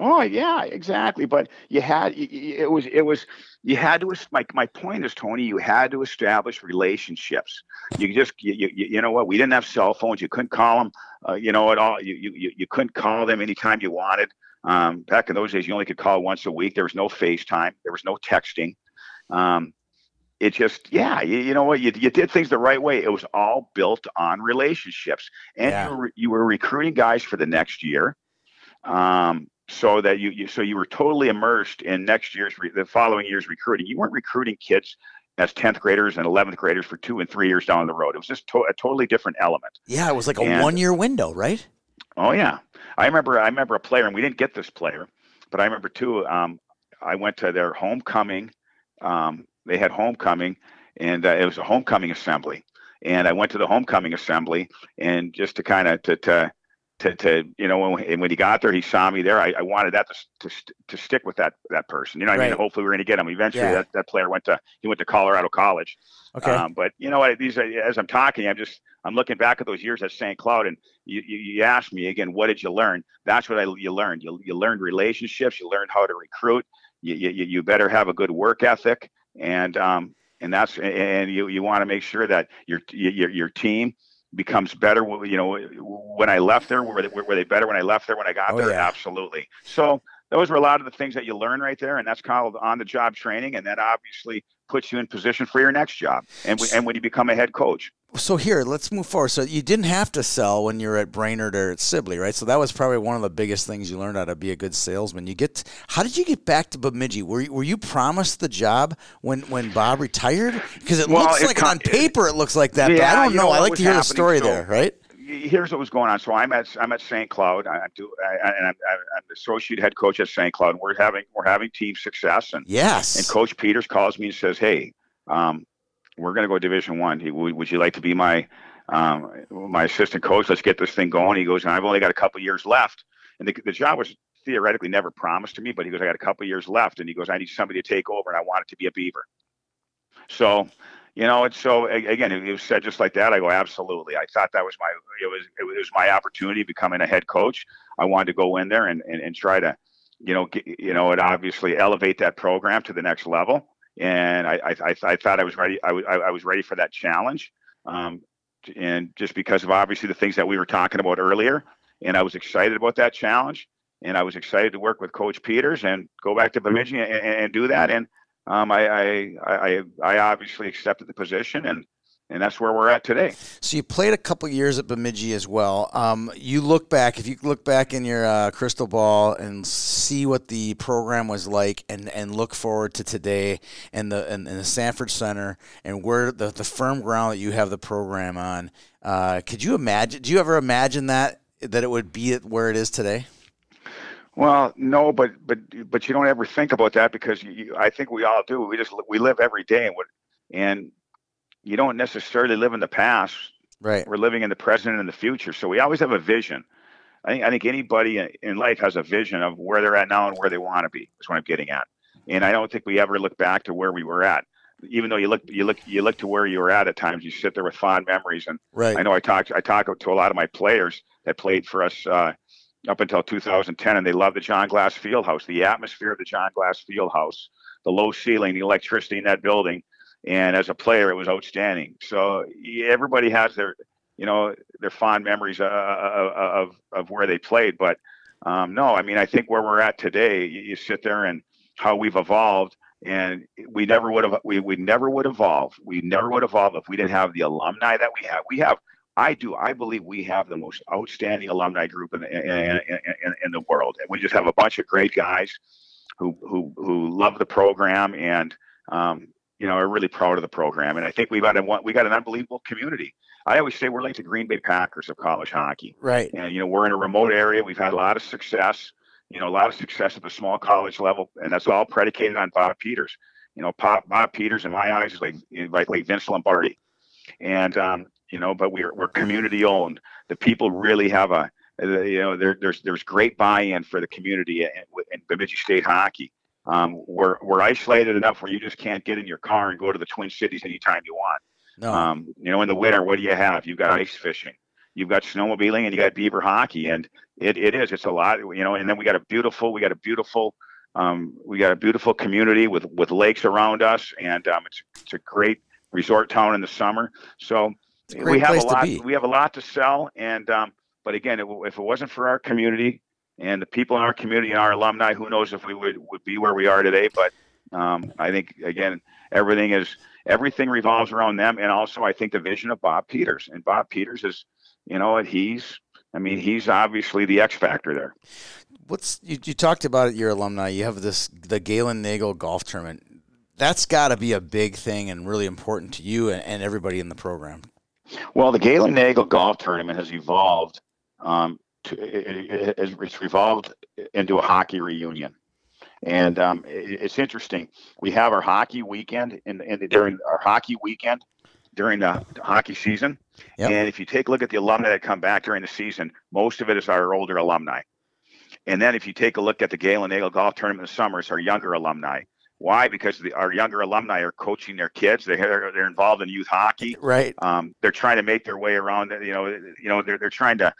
Oh yeah, exactly. But you had it was it was you had to. My my point is, Tony, you had to establish relationships. You just you you, you know what? We didn't have cell phones. You couldn't call them. Uh, you know at all. You, you you you couldn't call them anytime you wanted. Um, back in those days, you only could call once a week. There was no FaceTime. There was no texting. Um, it just yeah you, you know what you, you did things the right way it was all built on relationships and Yeah. you, were, you were recruiting guys for the next year um, so that you, you so you were totally immersed in next year's re, the following year's recruiting you weren't recruiting kids as 10th graders and 11th graders for two and three years down the road it was just to, a totally different element Yeah, it was like a And- one-year window, right? Oh yeah, I remember. I remember a player, and we didn't get this player, but I remember too. Um, I went to their homecoming. Um, they had homecoming, and uh, it was a homecoming assembly. And I went to the homecoming assembly, and just to kind of to, to to, to you know when, when he got there he saw me there. I, I wanted that to, to, to stick with that that person. You know I right. mean hopefully we're going to get him. Eventually yeah. that, that player went to he went to Colorado College. Okay. Um, but you know what? These as I'm talking I'm just I'm looking back at those years at St. Cloud and you, you, you asked me again what did you learn? That's what I you learned. You, you learned relationships. You learned how to recruit. You, you, you better have a good work ethic. And um and that's and you you want to make sure that your your your team becomes better. You know, when I left there, were they, were they better when I left there? When I got oh, there, yeah. absolutely. So those were a lot of the things that you learn right there, and that's called on-the-job training, and that obviously puts you in position for your next job, and and when you become a head coach so here, let's move forward. So you didn't have to sell when you were at Brainerd or at Sibley, right? So that was probably one of the biggest things you learned how to be a good salesman. You get, how did you get back to Bemidji? Were you, were you promised the job when, when Bob retired? Because it well, looks like on paper it looks like that, yeah, but I don't know. know I like to hear the story so, there, right? Here's what was going on. So I'm at I'm at St. Cloud. I do, I, and I'm, I'm the associate head coach at St. Cloud. and We're having we're having team success, and yes, and Coach Peters calls me and says, "Hey, um, we're going to go Division One. Would you like to be my um, my assistant coach? Let's get this thing going." He goes, "I've only got a couple years left," and the, the job was theoretically never promised to me. But he goes, "I got a couple years left," and he goes, "I need somebody to take over, and I want it to be a Beaver." So, you know, it's so again, it was said just like that. I go, absolutely. I thought that was my it was it was my opportunity becoming a head coach. I wanted to go in there and and, and try to, you know, get, you know, and obviously elevate that program to the next level and I, I, I thought I was ready. I, I was ready for that challenge, um, and just because of obviously the things that we were talking about earlier, and I was excited about that challenge, and I was excited to work with Coach Peters and go back to Bemidji and, and do that, and um, I, I, I, I obviously accepted the position and and that's where we're at today. So you played a couple years at Bemidji as well. Um, you look back, if you look back in your uh, crystal ball and see what the program was like, and, and look forward to today and the and, and the Sanford Center and where the, the firm ground that you have the program on. Uh, could you imagine? Do you ever imagine that that it would be where it is today? Well, no, but but but you don't ever think about that because you, I think we all do. We just we live every day and what and you don't necessarily live in the past. Right. We're living in the present and the future. So we always have a vision. I think I think anybody in life has a vision of where they're at now and where they want to be. Is what I'm getting at. And I don't think we ever look back to where we were at. Even though you look you look you look to where you were at at times, you sit there with fond memories. And right. I know I talked I talk to a lot of my players that played for us uh, up until 2010, and they love the John Glass Fieldhouse, the atmosphere of the John Glass Fieldhouse, the low ceiling, the electricity in that building and as a player, it was outstanding. So everybody has their, you know, their fond memories uh, uh, uh, of of where they played. But um, no, I mean, I think where we're at today, you, you, sit there and how we've evolved, and we never would have, we we never would evolve. We never would evolve if we didn't have the alumni that we have. We have. I do. I believe we have the most outstanding alumni group in, in, in, in the world, and we just have a bunch of great guys who who who love the program and um, you know, are really proud of the program. And I think we've got a, we got an unbelievable community. I always say we're like the Green Bay Packers of college hockey. Right. And, you know, we're in a remote area. We've had a lot of success, you know, a lot of success at the small college level. And that's all predicated on Bob Peters. You know, Bob, Bob Peters, in my eyes, is like, like, like Vince Lombardi. And, um, you know, but we're, we're community owned. The people really have a, you know, there, there's, there's great buy-in for the community in, in Bemidji State hockey. Um, we're we're isolated enough where you just can't get in your car and go to the Twin Cities anytime you want. No. Um, you know, in the winter, what do you have? You've got ice fishing, you've got snowmobiling, and you got beaver hockey, and it, it is it's a lot. You know, and then we got a beautiful we got a beautiful um, we got a beautiful community with with lakes around us, and um, it's it's a great resort town in the summer. So we have a lot we have a lot to sell, and um, but again, it, if it wasn't for our community and the people in our community and our alumni. Who knows if we would, would be where we are today? But um, I think again, everything is everything revolves around them, and also I think the vision of Bob Peters. And Bob Peters is, you know, he's. I mean, he's obviously the X factor there. What's you, you talked about it, your alumni? You have this the Galen Nagel golf tournament. That's got to be a big thing and really important to you and, and everybody in the program. Well, the Galen Nagel golf tournament has evolved um, to, it, it's revolved into a hockey reunion. And um, it, it's interesting. We have our hockey weekend, and, and during our hockey weekend, during the hockey season. Yep. And if you take a look at the alumni that come back during the season, most of it is our older alumni. And then if you take a look at the Galen Nagel Golf Tournament in the summer, it's our younger alumni. Why? Because the, our younger alumni are coaching their kids. They're they're involved in youth hockey. Right. Um, they're trying to make their way around. You know, you know, they're they're trying to.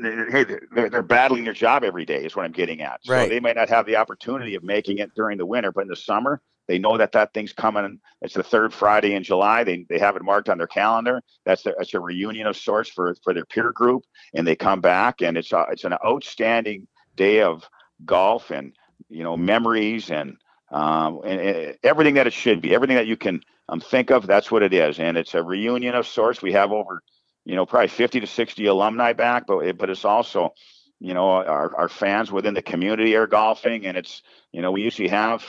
Hey, they're, they're battling their job every day. Is what I'm getting at. So Right. they might not have the opportunity of making it during the winter, but in the summer, they know that that thing's coming. It's the third Friday in July. They they have it marked on their calendar. That's their, that's a reunion of sorts for for their peer group, and they come back, and it's a, it's an outstanding day of golf and you know memories and um, and, and everything that it should be, everything that you can um, think of. That's what it is, and it's a reunion of sorts. We have over, you know, probably fifty to sixty alumni back, but it, but it's also, you know, our, our fans within the community are golfing, and it's you know we usually have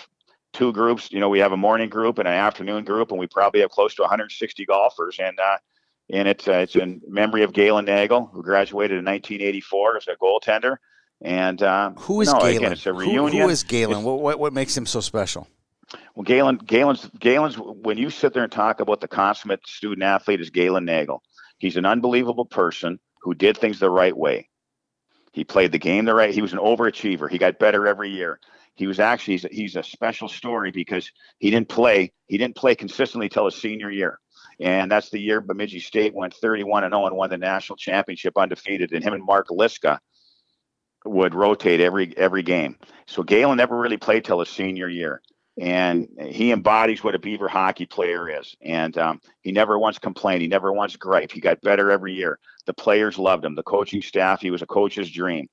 two groups. You know, we have a morning group and an afternoon group, and we probably have close to 160 golfers, and uh, and it's uh, it's in memory of Galen Nagel, who graduated in 1984 as a goaltender. And uh, Who is no, Galen? Again, it's a Who- reunion. who is Galen? What, what what makes him so special? Well, Galen, Galen's, Galen's. When you sit there and talk about the consummate student athlete, is Galen Nagel. He's an unbelievable person who did things the right way. He played the game the right. He was an overachiever. He got better every year. He was actually he's a, he's a special story because he didn't play. He didn't play consistently till his senior year, and that's the year Bemidji State went 31 and 0 and won the national championship undefeated. And him and Mark Liska would rotate every every game. So Galen never really played till his senior year and he embodies what a Beaver hockey player is. And um, he never once complained. He never once griped. He got better every year. The players loved him. The coaching staff. He was a coach's dream.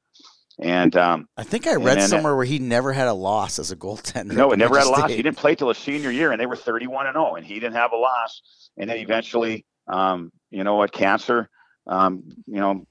And um, I think I read then- somewhere where he never had a loss as a goaltender. no, it never had a loss. State. He didn't play till his senior year, and they were 31 and 0, and he didn't have a loss. And then eventually, um, you know what, cancer. Um, you know,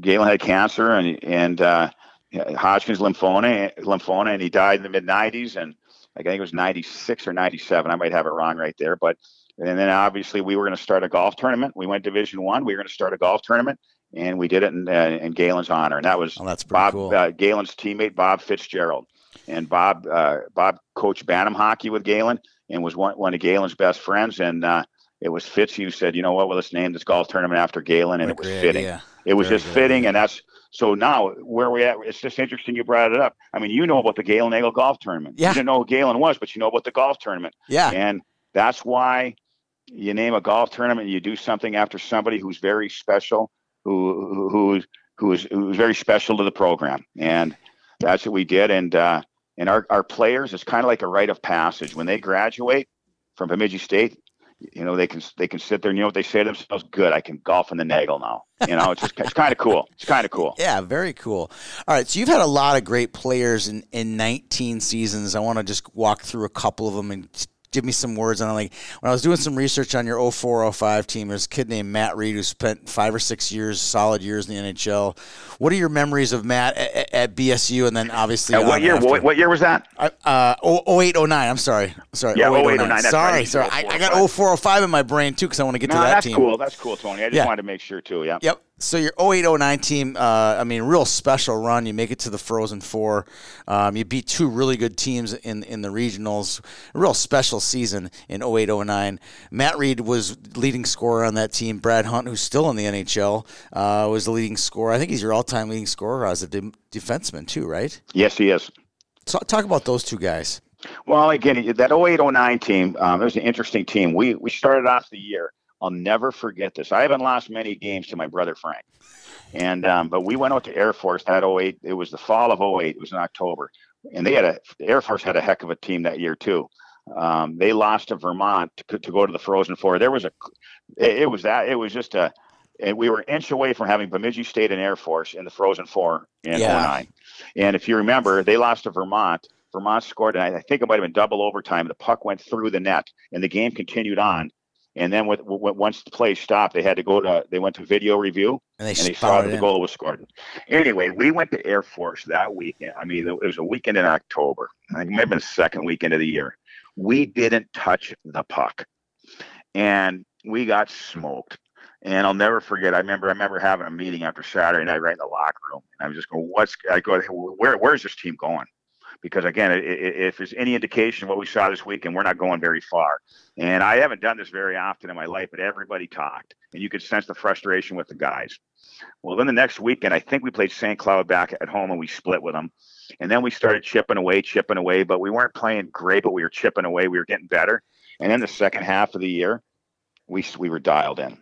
Galen had cancer, and and uh, Hodgkin's lymphoma, lymphoma, and he died in the mid 90s, and I think it was 96 or 97. I might have it wrong right there, but and then obviously we were going to start a golf tournament. We went Division One. We were going to start a golf tournament, and we did it in, uh, in Galen's honor, and that was Oh, that's Bob cool. uh, Galen's teammate Bob Fitzgerald, and Bob uh, Bob coached Bantam hockey with Galen and was one one of Galen's best friends. And uh, it was Fitz who said, you know what, well let's name this golf tournament after Galen, and What it was fitting. idea. It was Very just good fitting, and that's so now where we at. It's just interesting you brought it up. I mean, you know about the Galen Nagel golf tournament. Yeah. You didn't know who Galen was, but you know about the golf tournament, Yeah. and that's why you name a golf tournament. You do something after somebody who's very special, who who who is who's very special to the program, and that's what we did. And uh, and our our players it's kind of like a rite of passage when they graduate from Bemidji State. You know, they can they can sit there and you know what they say to themselves. Good, I can golf in the Nagel now. You know, it's just it's kind of cool. It's kind of cool. Yeah, very cool. All right, so you've had a lot of great players in, in 19 seasons. I want to just walk through a couple of them and give me some words on it. Like when I was doing some research on your 0405 team, there's a kid named Matt Read who spent five or six years, solid years in the NHL. What are your memories of Matt at, at BSU, and then obviously And what year? What, what year was that? Uh, oh, 0809. I'm sorry. Sorry. Yeah, 0809. 0809, Sorry, right. sorry. I, I got 0405. 0405 in my brain too because I want to get No, to that that's team. cool. That's cool, Tony. I just Yeah. wanted to make sure too. Yeah. Yep. So your 0809 team, uh, I mean, real special run. You make it to the Frozen Four. Um, you beat two really good teams in in the regionals. A real special season in 0809. Matt Read was leading scorer on that team. Brad Hunt, who's still in the NHL, uh, was the leading scorer. I think he's your all-time leading scorer as a de- defenseman too, right? Yes, he is. So talk about those two guys. Well, again, that 0809 team, um, it was an interesting team. We we started off the year. I'll never forget this. I haven't lost many games to my brother Frank. And um, but we went out to Air Force that 08. It was the fall of 08. It was in October. And they had a the Air Force had a heck of a team that year too. Um, they lost to Vermont to, to go to the Frozen Four. There was a it, it was that it was just a and we were an inch away from having Bemidji State and Air Force in the Frozen Four in Yeah. 09. And if you remember, they lost to Vermont. Vermont scored, and I I think it might have been double overtime. The puck went through the net, and the game continued on. And then with, with, once the play stopped, they had to go to they went to video review, And they, and they saw that the goal was scored. Anyway, we went to Air Force that weekend. I mean, it was a weekend in October. I think it might have been the second weekend of the year. We didn't touch the puck, and we got smoked. And I'll never forget. I remember. I remember having a meeting after Saturday night, right in the locker room. And I was just going, "What's?" I go, "Where? Where's this team going?" Because again, if there's any indication what we saw this weekend, we're not going very far. And I haven't done this very often in my life, but everybody talked, and you could sense the frustration with the guys. Well, then the next weekend, I think we played St. Cloud back at home, and we split with them. And then we started chipping away, chipping away, but we weren't playing great, but we were chipping away. We were getting better. And then the second half of the year, we we were dialed in.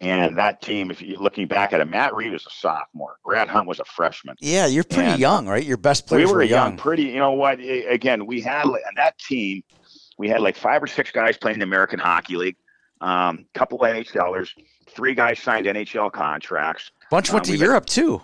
And that team, if you're looking back at it, Matt Read was a sophomore. Brad Hunt was a freshman. Yeah, you're pretty and young, right? Your best players we were, were young, young. Pretty, you know what? Again, we had on that team, we had like five or six guys playing the American Hockey League, a um, couple NHLers, three guys signed NHL contracts. Bunch went um, to Europe too.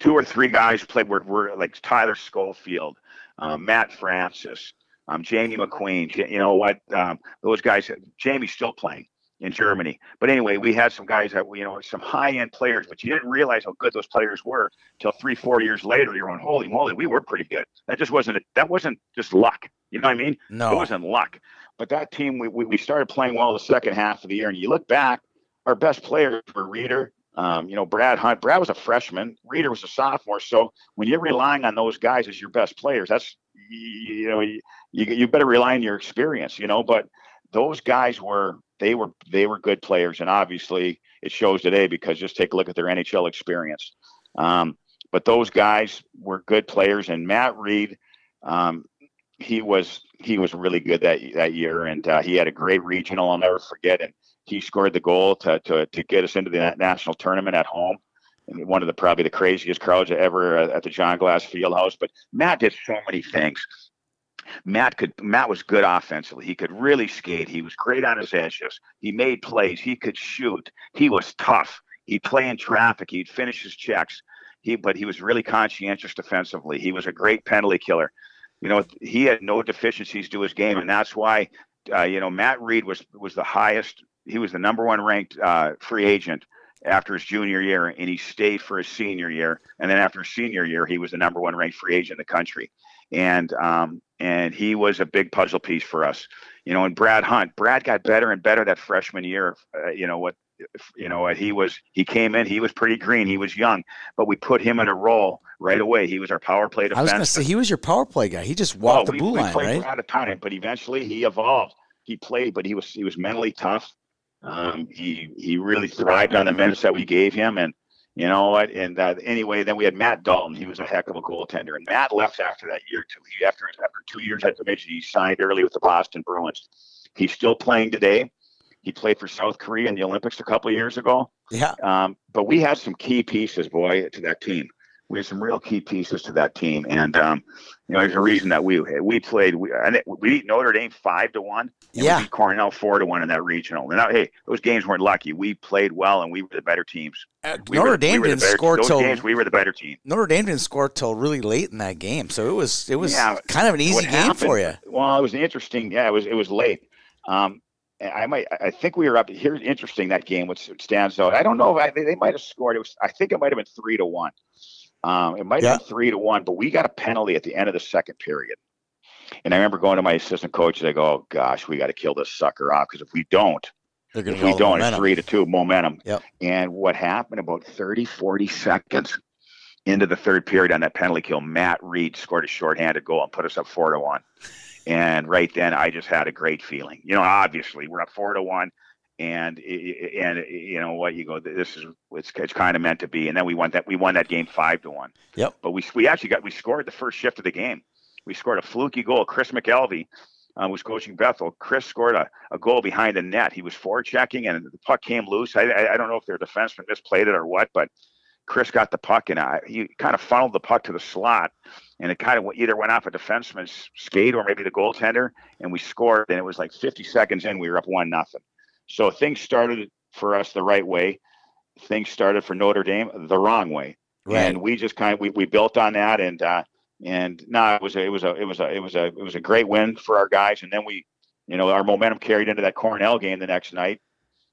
Two or three guys played. Were, were like Tyler Schofield, um, Matt Francis, um, Jamie McQueen. You know what? Um, those guys. Jamie's still playing in Germany. But anyway, we had some guys that you know some high end players, but you didn't realize how good those players were until three, four years later. You're going, holy moly, we were pretty good. That just wasn't that wasn't just luck. You know what I mean? No, it wasn't luck. But that team, we, we started playing well the second half of the year, and you look back, our best players were Reeder. Um, you know, Brad Hunt. Brad was a freshman. Reeder was a sophomore. So when you're relying on those guys as your best players, that's you, you know you, you better rely on your experience. You know, but those guys were they were they were good players, and obviously it shows today because just take a look at their NHL experience. Um, but those guys were good players, and Matt Read, um, he was he was really good that that year, and uh, he had a great regional. I'll never forget it. He scored the goal to to to get us into the national tournament at home. And one of the probably the craziest crowds ever at the John Glass Fieldhouse. But Matt did so many things. Matt could Matt was good offensively. He could really skate. He was great on his edges. He made plays. He could shoot. He was tough. He'd play in traffic. He'd finish his checks. He but he was really conscientious defensively. He was a great penalty killer. You know, he had no deficiencies to his game, and that's why uh, you know Matt Read was was the highest. He was the number one ranked uh, free agent after his junior year, and he stayed for his senior year. And then after his senior year, he was the number one ranked free agent in the country. And um, and he was a big puzzle piece for us. You know, and Brad Hunt, Brad got better and better that freshman year. Uh, you know what? You know what? He was he came in. He was pretty green. He was young, but we put him in a role right away. He was our power play defense. I was going to say he was your power play guy. He just walked well, the we, blue we line, right? Out of time, but eventually he evolved. He played, but he was he was mentally tough. Um, he he really thrived on the minutes that we gave him, and you know what? And uh, anyway, then we had Matt Dalton. He was a heck of a goaltender. And Matt left after that year too. He after after two years at Bemidji, he signed early with the Boston Bruins. He's still playing today. He played for South Korea in the Olympics a couple of years ago. Yeah. Um, but we had some key pieces, boy, to that team we had some real key pieces to that team, and um, you know, there's a reason that we we played. We we beat Notre Dame five to one. yeah, we beat Cornell four to one in that regional. And now, hey, those games weren't lucky. We played well, and we were the better teams. Uh, Notre were, Dame we didn't better, score those till games. We were the better team. Notre Dame didn't score till really late in that game, so it was it was yeah, kind of an easy game happened, for you. Well, it was interesting. Yeah, it was it was late. Um, I might. I think we were up. Here's interesting that game, which stands out. I don't know if I, they, they might have scored. It was. I think it might have been three to one. Um, it might have been three to one, but we got a penalty at the end of the second period. And I remember going to my assistant coach. They go, "Oh gosh, we got to kill this sucker off because if we don't, if we don't, it's three to two momentum." Yep. And what happened about 30, 40 seconds into the third period on that penalty kill, Matt Reed scored a shorthanded goal and put us up four to one. And right then, I just had a great feeling. You know, obviously, we're up four to one and and you know what you go this is it's, it's kind of meant to be and then we won that we won that game five to one. Yep. But we we actually got we scored the first shift of the game. We scored a fluky goal. Chris McKelvey uh, was coaching bethel. Chris scored a, a goal behind the net. He was forechecking and the puck came loose. I, I, I don't know if their defenseman misplayed it or what but chris got the puck and I, he kind of funneled the puck to the slot and it kind of either went off a defenseman's skate or maybe the goaltender and we scored and it was like 50 seconds in we were up one nothing so things started for us the right way. Things started for Notre Dame the wrong way, right. and we just kind of we, we built on that. And uh, and no, it was a, it was a it was a it was a it was a great win for our guys. And then we, you know, our momentum carried into that Cornell game the next night.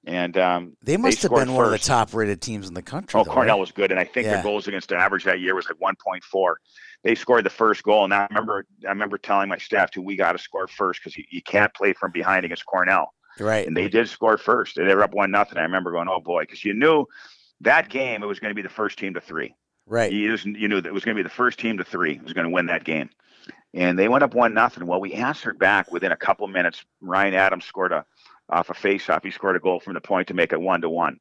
And um, they must they have been first. one of the top-rated teams in the country. Oh, though, Cornell right? was good, and I think Yeah. their goals against average that year was like 1.4. They scored the first goal, and I remember I remember telling my staff too, we got to score first because you, you can't play from behind against Cornell right. and they did score first. and They were up one nothing. I remember going, "Oh boy," because you knew that game it was going to be the first team to three. Right. You just you knew that it was going to be the first team to three was going to win that game. and they went up one nothing. Well, we answered back within a couple minutes. Ryan Adams scored a off a face-off. He scored a goal from the point to make it one to one,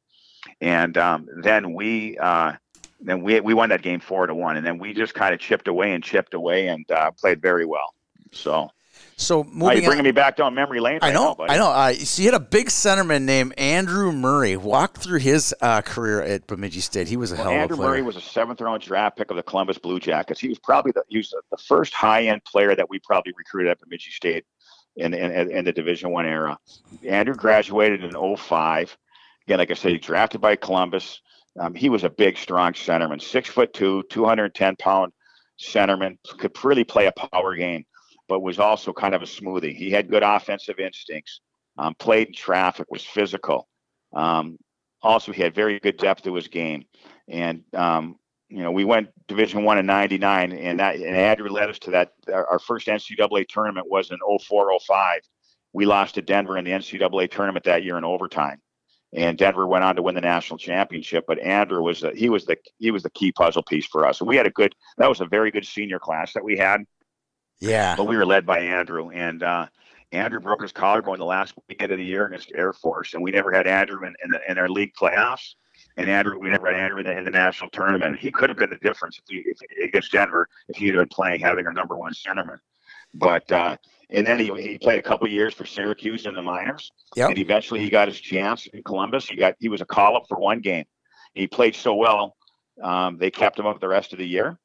and um, then we uh, then we we won that game four to one, and then we just kind of chipped away and chipped away and uh, played very well. So so moving you're bringing on, me back down memory lane. I know, now. I know. Uh, so you had a big centerman named Andrew Murray. Walk through his uh, career at Bemidji State. He was a Well, hell of a Andrew. Murray was a seventh round draft pick of the Columbus Blue Jackets. He was probably the he was the first high end player that we probably recruited at Bemidji State in in, in the Division One era. Andrew graduated in 05. Again, like I said, he drafted by Columbus. Um, he was a big, strong centerman, six foot two, 210 pound centerman. Could really play a power game, but was also kind of a smoothie. He had good offensive instincts. Um, played in traffic, was physical. Um, also, he had very good depth to his game and um, you know we went Division One in '99, and that and Andrew led us to that. Our, our first NCAA tournament was in 04-05. We lost to Denver in the NCAA tournament that year in overtime, and Denver went on to win the national championship. But Andrew was the, he was the he was the key puzzle piece for us. And we had a good that was a very good senior class that we had, yeah. but we were led by Andrew and. uh Andrew broke his collarbone the last weekend of the year against Air Force, and we never had Andrew in, in, the, in our league playoffs and Andrew, we never had Andrew in the, in the national tournament. He could have been the difference if he, if, against Denver if he had been playing, having our number one centerman. But uh, and then he, he played a couple years for Syracuse in the minors, Yep. and eventually he got his chance in Columbus. He got he was a call up for one game. He played so well, um, they kept him up the rest of the year,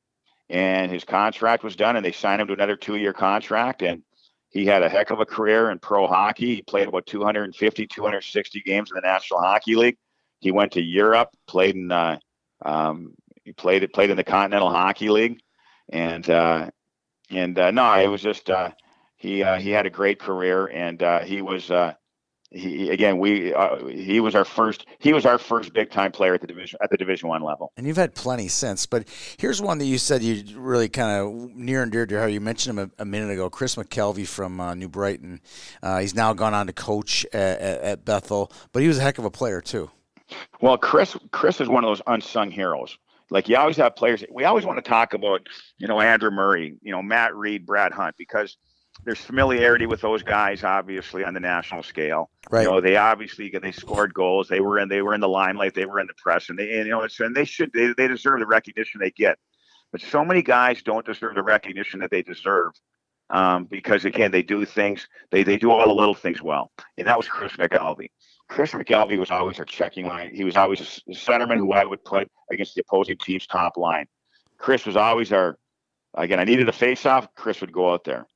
and his contract was done, and they signed him to another two year contract, and he had a heck of a career in pro hockey. He played about 250, 260 games in the National Hockey League. He went to Europe, played in uh, um, he played it played in the Continental Hockey League, and uh, and uh, no, it was just uh, he uh, he had a great career, and uh, he was uh, he again we uh, he was our first he was our first big time player at the division at the Division One level. And you've had plenty since, but here's one that you said you really kind of near and dear to how you mentioned him a, a minute ago. Chris McKelvey from uh, New Brighton. Uh, he's now gone on to coach at, at, at Bethel, but he was a heck of a player too. Well, Chris Chris is one of those unsung heroes. Like you always have players. We always want to talk about, you know, Andrew Murray, you know, Matt Read, Brad Hunt, because there's familiarity with those guys, obviously on the national scale. Right. You know, they obviously they scored goals. They were in they were in the limelight. They were in the press, and they and, you know it's and they should they, they deserve the recognition they get. But so many guys don't deserve the recognition that they deserve um, because again they do things they they do all the little things well, and that was Chris McKelvey. Chris McKelvey was always our checking line. He was always a centerman who I would put against the opposing team's top line. Chris was always our again. I needed a face-off. Chris would go out there.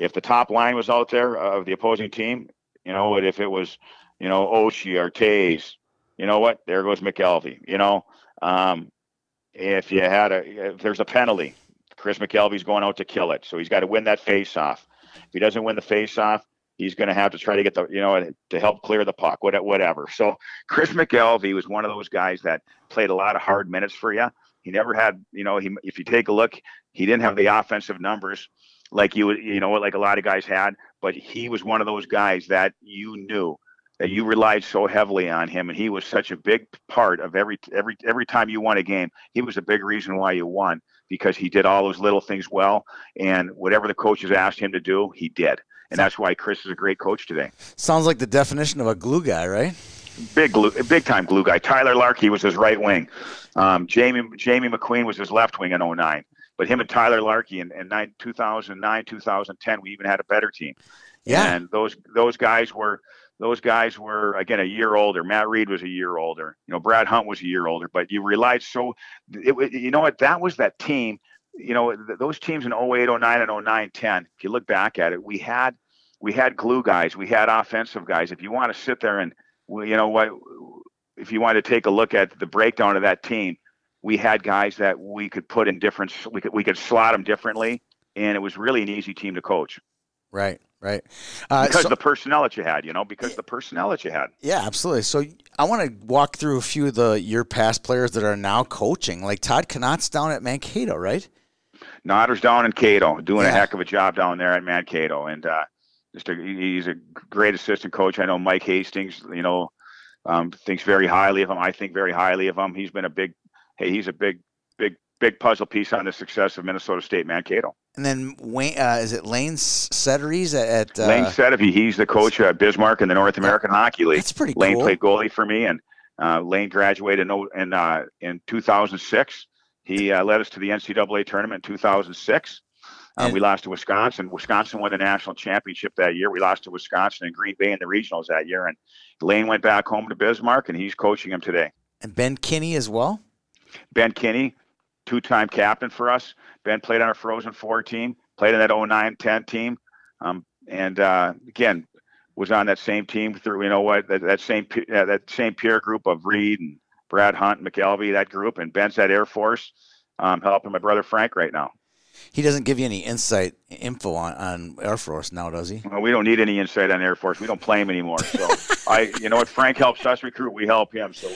If the top line was out there of the opposing team, you know, what if it was, you know, Oshie or Toews, you know what? There goes McKelvey. You know, um, if you had a, if there's a penalty, Chris McKelvey's going out to kill it. So he's got to win that face-off. If he doesn't win the face-off, he's going to have to try to get the, you know, to help clear the puck, whatever. So Chris McKelvey was one of those guys that played a lot of hard minutes for you. He never had, you know, he if you take a look, he didn't have the offensive numbers like you you know, like a lot of guys had, but he was one of those guys that you knew that you relied so heavily on him, and he was such a big part of every every every time you won a game. He was a big reason why you won because he did all those little things well, and whatever the coaches asked him to do, he did, and that's why Chris is a great coach today. Sounds like the definition of a glue guy, right? Big glue, big time glue guy. Tyler Larkey was his right wing. Um, Jamie Jamie McQueen was his left wing in 09. But him and Tyler Larkey in, in nine, 2009, 2010, we even had a better team. Yeah. And those those guys were those guys were again a year older. Matt Read was a year older. You know, Brad Hunt was a year older. But you relied so. It, you know what? That was that team. You know, th- those teams in 08, 09, and 09, 10. If you look back at it, we had we had glue guys. We had offensive guys. If you want to sit there and you know what, if you want to take a look at the breakdown of that team, we had guys that we could put in different. We could we could slot them differently, and it was really an easy team to coach Right, right. Uh, because so- the personnel that you had. You know, because the personnel that you had. Yeah, absolutely. So I want to walk through a few of the your past players that are now coaching, like Todd Knotts down at Mankato, right? Notter's down in Cato, doing Yeah. a heck of a job down there at Mankato, and uh, just a, he's a great assistant coach. I know Mike Hastings, you know, um, thinks very highly of him. I think very highly of him. He's been a big, hey, he's a big, big big puzzle piece on the success of Minnesota State Mankato. And then Wayne, uh, is it Lane Setteries at, at uh, Lane Setterby? He's the coach at Bismarck in the North American Hockey League. That's pretty Lane cool. played goalie for me, and uh, Lane graduated in in, uh, in 2006. He uh, led us to the NCAA tournament in 2006. Uh, And- we lost to Wisconsin. Wisconsin won the national championship that year. We lost to Wisconsin and Green Bay in the regionals that year. And Lane went back home to Bismarck, and he's coaching him today. and Ben Kinney as well. Ben Kinney, two-time captain for us. Ben played on our Frozen Four team, played in that 09-10 team, um, and uh, again was on that same team through you know what that, that same uh, that same peer group of Read and Brad Hunt, and McKelvey, that group, and Ben's at Air Force, um, helping my brother Frank right now. He doesn't give you any insight info on, on Air Force now, does he? Well, we don't need any insight on Air Force. We don't play him anymore. So I, you know what, Frank helps us recruit. We help him. So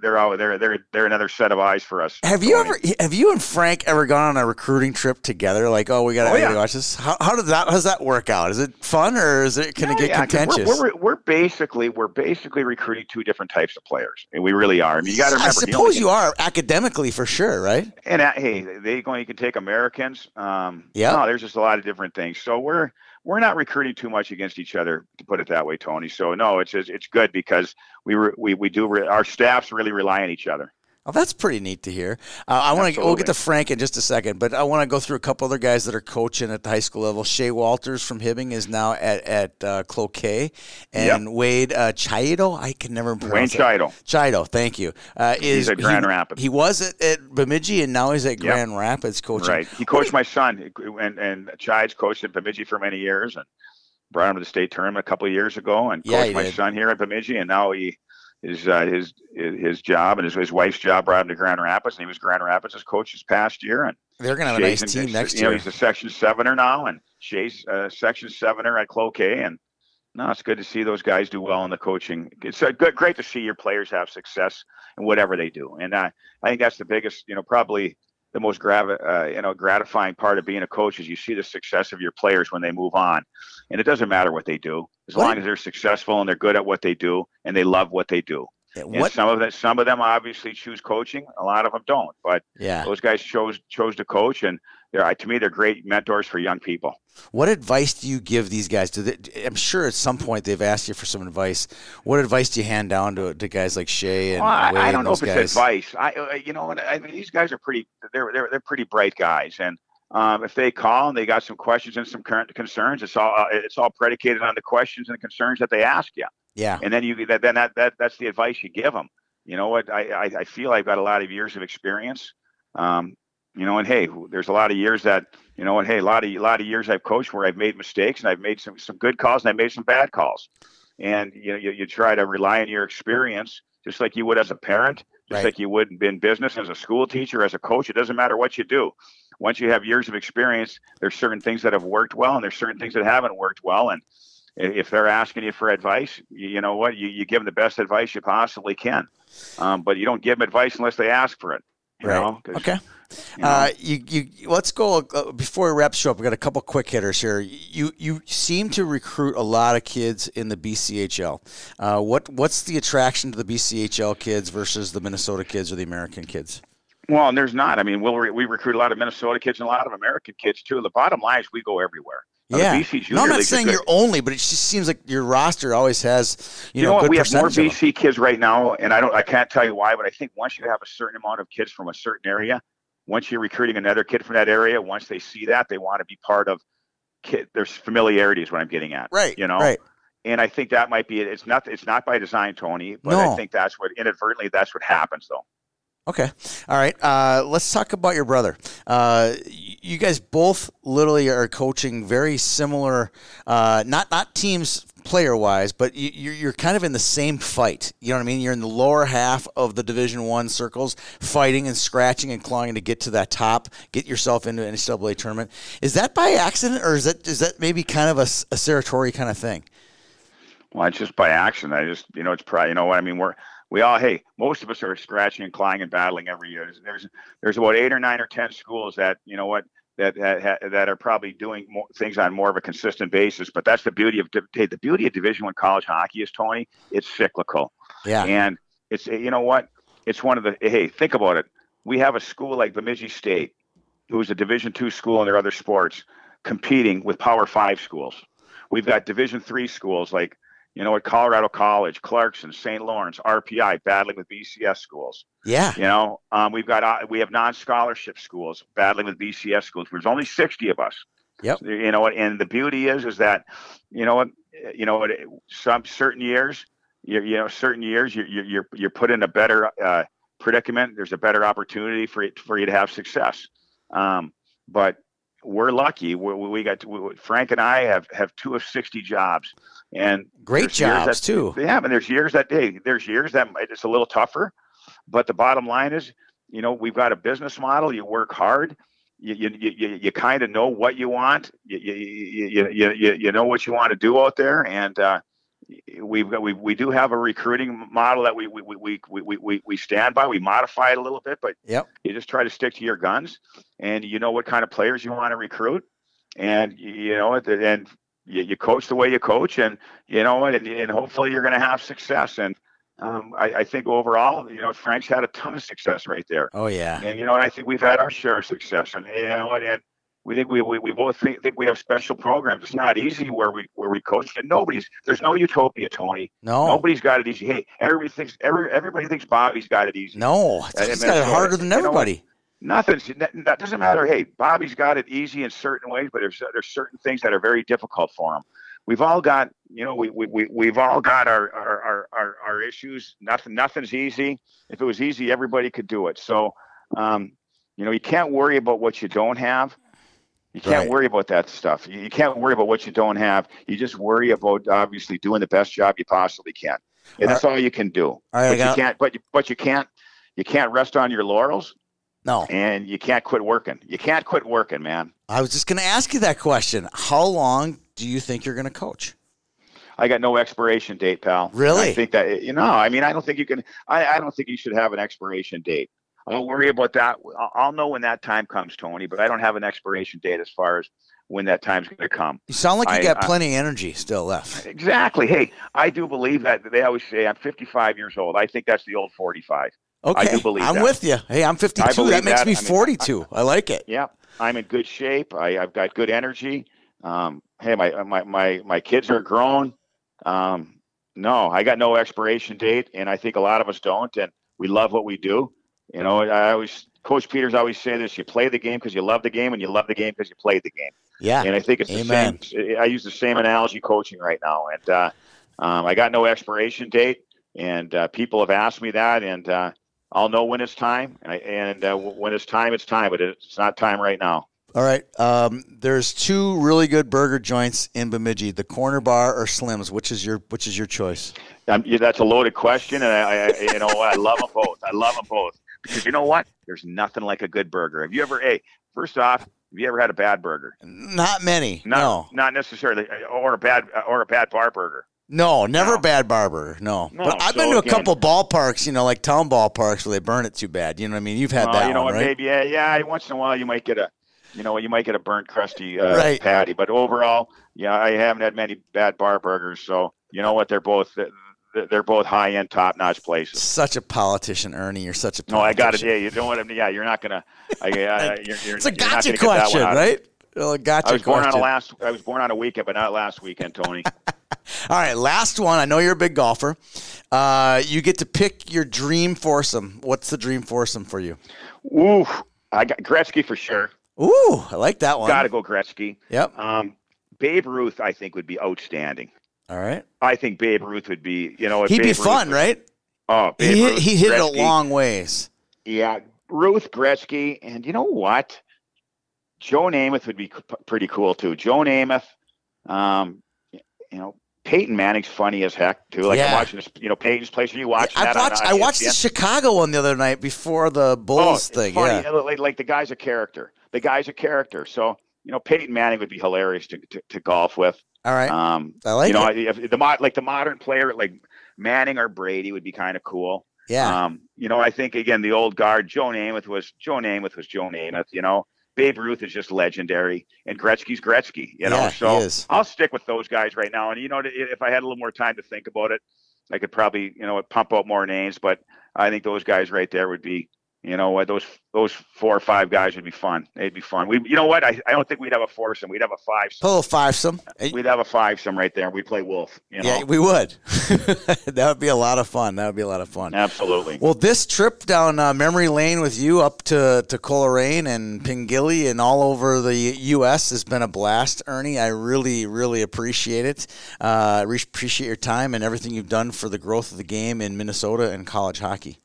they're out. They're they're they're another set of eyes for us. Have you ever have you and Frank ever gone on a recruiting trip together? Like, oh, we got Oh, to watch this. How, how does that how does that work out? Is it fun or is it can it get yeah, contentious? We're, we're, we're basically we're basically recruiting two different types of players, and we really are. I mean, you got to I remember. the suppose only- you are academically for sure, right? And uh, hey, they going. You can take Americans. Um, Yeah. No, there's just a lot of different things. So we're we're not recruiting too much against each other, to put it that way, Tony. So no, it's it's, good because we re, we we do re, our staffs really rely on each other. Oh, that's pretty neat to hear. Uh, I want to we'll get to Frank in just a second, but I want to go through a couple other guys that are coaching at the high school level. Shea Walters from Hibbing is now at at uh, Cloquet, and Wade uh, Chido. I can never pronounce Wayne. Chido. Chido, thank you. Uh, is He's at Grand he, Rapids. He was at, at Bemidji, and now he's at Yep. Grand Rapids coaching. Right. He coached my son, and and Chides coached at Bemidji for many years, and brought him to the state tournament a couple of years ago, and Yeah, coached he my did. son here at Bemidji, and now he his uh, his his job and his his wife's job brought him to Grand Rapids, and he was Grand Rapids' coach this past year, and They're gonna have a nice team in- next you know, year. he's a Section Sevener now, and Shea's uh, Section Sevener at Cloquet, and no, it's good to see those guys do well in the coaching. It's uh, good, great to see your players have success in whatever they do, and uh, I think that's the biggest, you know, probably the most gravi- uh, you know gratifying part of being a coach is you see the success of your players when they move on, and it doesn't matter what they do as What- long as they're successful and they're good at what they do and they love what they do. What? some of them, some of them obviously choose coaching. A lot of them don't, but Yeah. those guys chose chose to coach, and they're to me they're great mentors for young people. What advice do you give these guys? Do they, I'm sure at some point they've asked you for some advice. What advice do you hand down to, to guys like Shea and Well, I, I don't know if guys? it's advice. I uh, you know, I mean these guys are pretty. They're they're they're pretty bright guys, and um, if they call and they got some questions and some current concerns, it's all uh, it's all predicated on the questions and the concerns that they ask you, Yeah. and then you that then that, that that's the advice you give them. You know what? I, I I feel I've got a lot of years of experience. Um, you know, and hey, there's a lot of years that you know, and hey, a lot of a lot of years I've coached where I've made mistakes and I've made some some good calls and I've made some bad calls, and you know, you, you try to rely on your experience just like you would as a parent, just Right. like you would in business as a school teacher, as a coach. It doesn't matter what you do. Once you have years of experience, there's certain things that have worked well and there's certain things that haven't worked well. And if they're asking you for advice, you, you know what? You, you give them the best advice you possibly can. Um, but you don't give them advice unless they ask for it. You Right. know? Okay. you know, Uh, you, you let's go uh, before we wrap show up. We got a couple quick hitters here. You you seem to recruit a lot of kids in the BCHL. Uh, what what's the attraction to the BCHL kids versus the Minnesota kids or the American kids? Well, and there's not. I mean, we'll re- we recruit a lot of Minnesota kids and a lot of American kids too. The bottom line is we go everywhere. Yeah. BC Junior no, I'm not League's a saying you're only, but it just seems like your roster always has you, You, know, know, what? good We have more percentage of them. BC kids right now, and I don't. I can't tell you why, but I think once you have a certain amount of kids from a certain area, once you're recruiting another kid from that area, once they see that, they want to be part of. Kid, there's familiarity is what I'm getting at. Right. You know. Right. And I think that might be it. It's not. It's not by design, Tony. But No. I think that's what inadvertently that's what happens, though. Okay. All right. Uh, let's talk about your brother. Uh, you guys both literally are coaching very similar, uh, not not teams player wise, but you, you're, kind of in the same fight. You know what I mean? You're in the lower half of the Division One circles, fighting and scratching and clawing to get to that top, get yourself into an NCAA tournament. Is that by accident, or is that is that maybe kind of a Serratore kind of thing? Well, it's just by accident. I just, you know, it's probably, you know what I mean. We're we all, hey, most of us are scratching and clawing and battling every year. There's there's, there's about eight or nine or ten schools that, you know what, that that, that are probably doing more, things on more of a consistent basis. But that's the beauty of hey, the beauty of Division One college hockey is Tony. It's cyclical, Yeah. and it's you know what, it's one of the hey, think about it. we have a school like Bemidji State, who's a Division two school in their other sports, competing with Power Five schools. We've got Division three schools like you know at Colorado College, Clarkson, St. Lawrence, RPI battling with BCS schools. Yeah. You know, um, we've got uh, we have non-scholarship schools battling with BCS schools. There's only 60 of us. Yep. You know, and the beauty is is that you know what you know what some certain years you you know certain years you're you're you're put in a better uh, predicament. There's a better opportunity for it for you to have success. Um, but we're lucky. We, we got to, we, Frank and I have have two of 60 jobs, and Great jobs that- too. yeah, and there's years that hey, there's years that it's a little tougher, but the bottom line is, you know, we've got a business model. You work hard. You you you, you, you kind of know what you want. You you, you you you you know what you want to do out there, and uh, we've got we, we do have a recruiting model that we we, we, we, we, we, stand by. We modify it a little bit, but Yep. you just try to stick to your guns, and you know what kind of players you want to recruit, and you know and you, you coach the way you coach, and you know and, and hopefully you're going to have success. And um, I, I think overall, you know, Frank's had a ton of success right there. Oh yeah. And you know, I think we've had our share of success, and you know, and, and we think we, we, we both think, think we have special programs. It's not easy where we where we coach, and nobody's there's no utopia, Tony. No. Nobody's got it easy. Hey, everybody thinks every everybody thinks Bobby's got it easy. No. He's got it harder than you know everybody. Nothing's that, that doesn't matter. Hey, Bobby's got it easy in certain ways, but there's there's certain things that are very difficult for him. We've all got, you know, we we, we we've all got our our, our our our issues. Nothing nothing's easy. If it was easy, everybody could do it. So, um, you know, you can't worry about what you don't have. You can't Right. worry about that stuff. You you can't worry about what you don't have. You just worry about obviously doing the best job you possibly can, and that's all you can do. All right, but you can't. But you, but you can't. You can't rest on your laurels no. and you can't quit working. You can't quit working, man. I was just going to ask you that question. How long do you think you're going to coach? I got no expiration date, pal. Really? I think that you know. I mean, I don't think you can. I, I don't think you should have an expiration date. I don't worry about that. I'll- know when that time comes, Tony. But I don't have an expiration date as far as when that time's going to come. You sound like you I- got I- plenty of energy still left. Exactly. Hey, I do believe that. They always say I'm 55 years old. I think that's the old 45. Okay. I do believe that I'm that. with you. Hey, I'm 52. believe That makes that. me I mean, 42. I like it. Yeah, I'm in good shape. I, I've got good energy. Um, hey, my my my my kids are grown. Um, no, I got no expiration date, and I think a lot of us don't. And we love what we do. You know, I always Coach Peters always say this: you play the game because you love the game, and you love the game because you played the game. Yeah. And I think it's Amen. the same. I use the same analogy coaching right now, and uh, um, I got no expiration date, and uh, people have asked me that, and uh, I'll know when it's time, and, I, and uh, when it's time, it's time, but it's not time right now. All right. Um, there's two really good burger joints in Bemidji: the Corner Bar or Slims. Which is your Which is your choice? Um, yeah, that's a loaded question, and I, I, you know. I love them both. I love them both because you know what? There's nothing like a good burger. Have you ever? Hey, first off, have you ever had a bad burger? Not many. Not, no. not necessarily, or a bad, or a bad bar burger. No, never No. a bad barber. No. No, but I've so been to a again- couple ballparks, you know, like town ballparks where they burn it too bad. You know what I mean? You've had Well, that you know one, what? right? Maybe, yeah, yeah. Once in a while, you might get a, you know, you might get a burnt crusty uh, Right. patty. But overall, yeah, I haven't had many bad bar burgers. So you know what? They're both, they're both high end, top notch places. Such a politician, Ernie. You're such a politician. No, I got it. Yeah, you what? I mean? Yeah, you're not gonna. I, uh, you're, you're, It's a gotcha gonna get that one question, out of me. right? A gotcha I was born question. on a last. I was born on a weekend, but not last weekend, Tony. All right, last one. I know you're a big golfer. Uh, you get to pick your dream foursome. What's the dream foursome for you? Ooh, I got Gretzky for sure. Ooh, I like that one. Got to go Gretzky. Yep. Um, Babe Ruth, I think, would be outstanding. All right. I think Babe Ruth would be. You know, He'd be Babe Ruth fun, right? Oh, Babe He Ruth, he hit it a long ways. Yeah, Ruth Gretzky, and you know what? Joe Namath would be pretty cool too. Joe Namath, um, you know, Peyton Manning's funny as heck too. Like Yeah. I'm watching this, you know, Peyton's place. Are you watching I've that? watched. on I watched the Chicago one the other night before the Oh, Bulls it's thing. funny. Yeah. Like, like the guy's a character. The guy's a character. So you know, Peyton Manning would be hilarious to to, to golf with. All right. Um, I like you know, the mod like the modern player like Manning or Brady would be kind of cool. Yeah. Um, you know, I think again the old guard, Joe Namath was Joe Namath was Joe Namath. You know, Babe Ruth is just legendary, and Gretzky's Gretzky. You know, Yeah, so. I'll stick with those guys right now. And you know, if I had a little more time to think about it, I could probably you know pump out more names. But I think those guys right there would be you know what those those four or five guys would be fun. They'd be fun. We, you know what? I, I don't think we'd have a foursome. We'd have a five. A little fivesome. We'd have a fivesome right there. We'd play wolf. You know? Yeah, we would. that would be a lot of fun. That would be a lot of fun. Absolutely. Well, this trip down uh, memory lane with you up to to Coleraine and Pengilly and all over the U.S. has been a blast, Ernie. I really, really appreciate it. Uh, appreciate your time and everything you've done for the growth of the game in Minnesota and college hockey.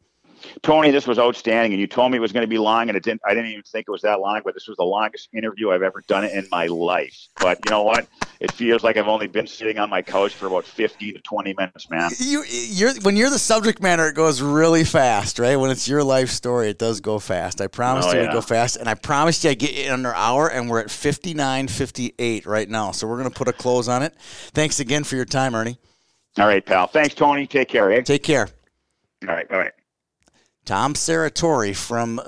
Tony, this was outstanding, and you told me it was going to be long, and it didn't. I didn't even think it was that long, but this was the longest interview I've ever done in my life. But you know what? It feels like I've only been sitting on my couch for about fifty to twenty minutes, man. You, you're when you're the subject matter, it goes really fast, right? When it's your life story, it does go fast. I promised oh, you yeah. it'd go fast, and I promised you I'd get it under an hour, and we're at fifty nine fifty eight right now. So we're gonna put a close on it. Thanks again for your time, Ernie. All right, pal. Thanks, Tony. Take care. Eh? Take care. All right. All right. Tom Serratore from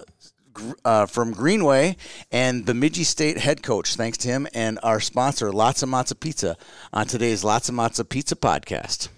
uh, from Greenway and Bemidji State head coach. Thanks to him and our sponsor, Lots of Matza Pizza, on today's Lots of Matza Pizza podcast.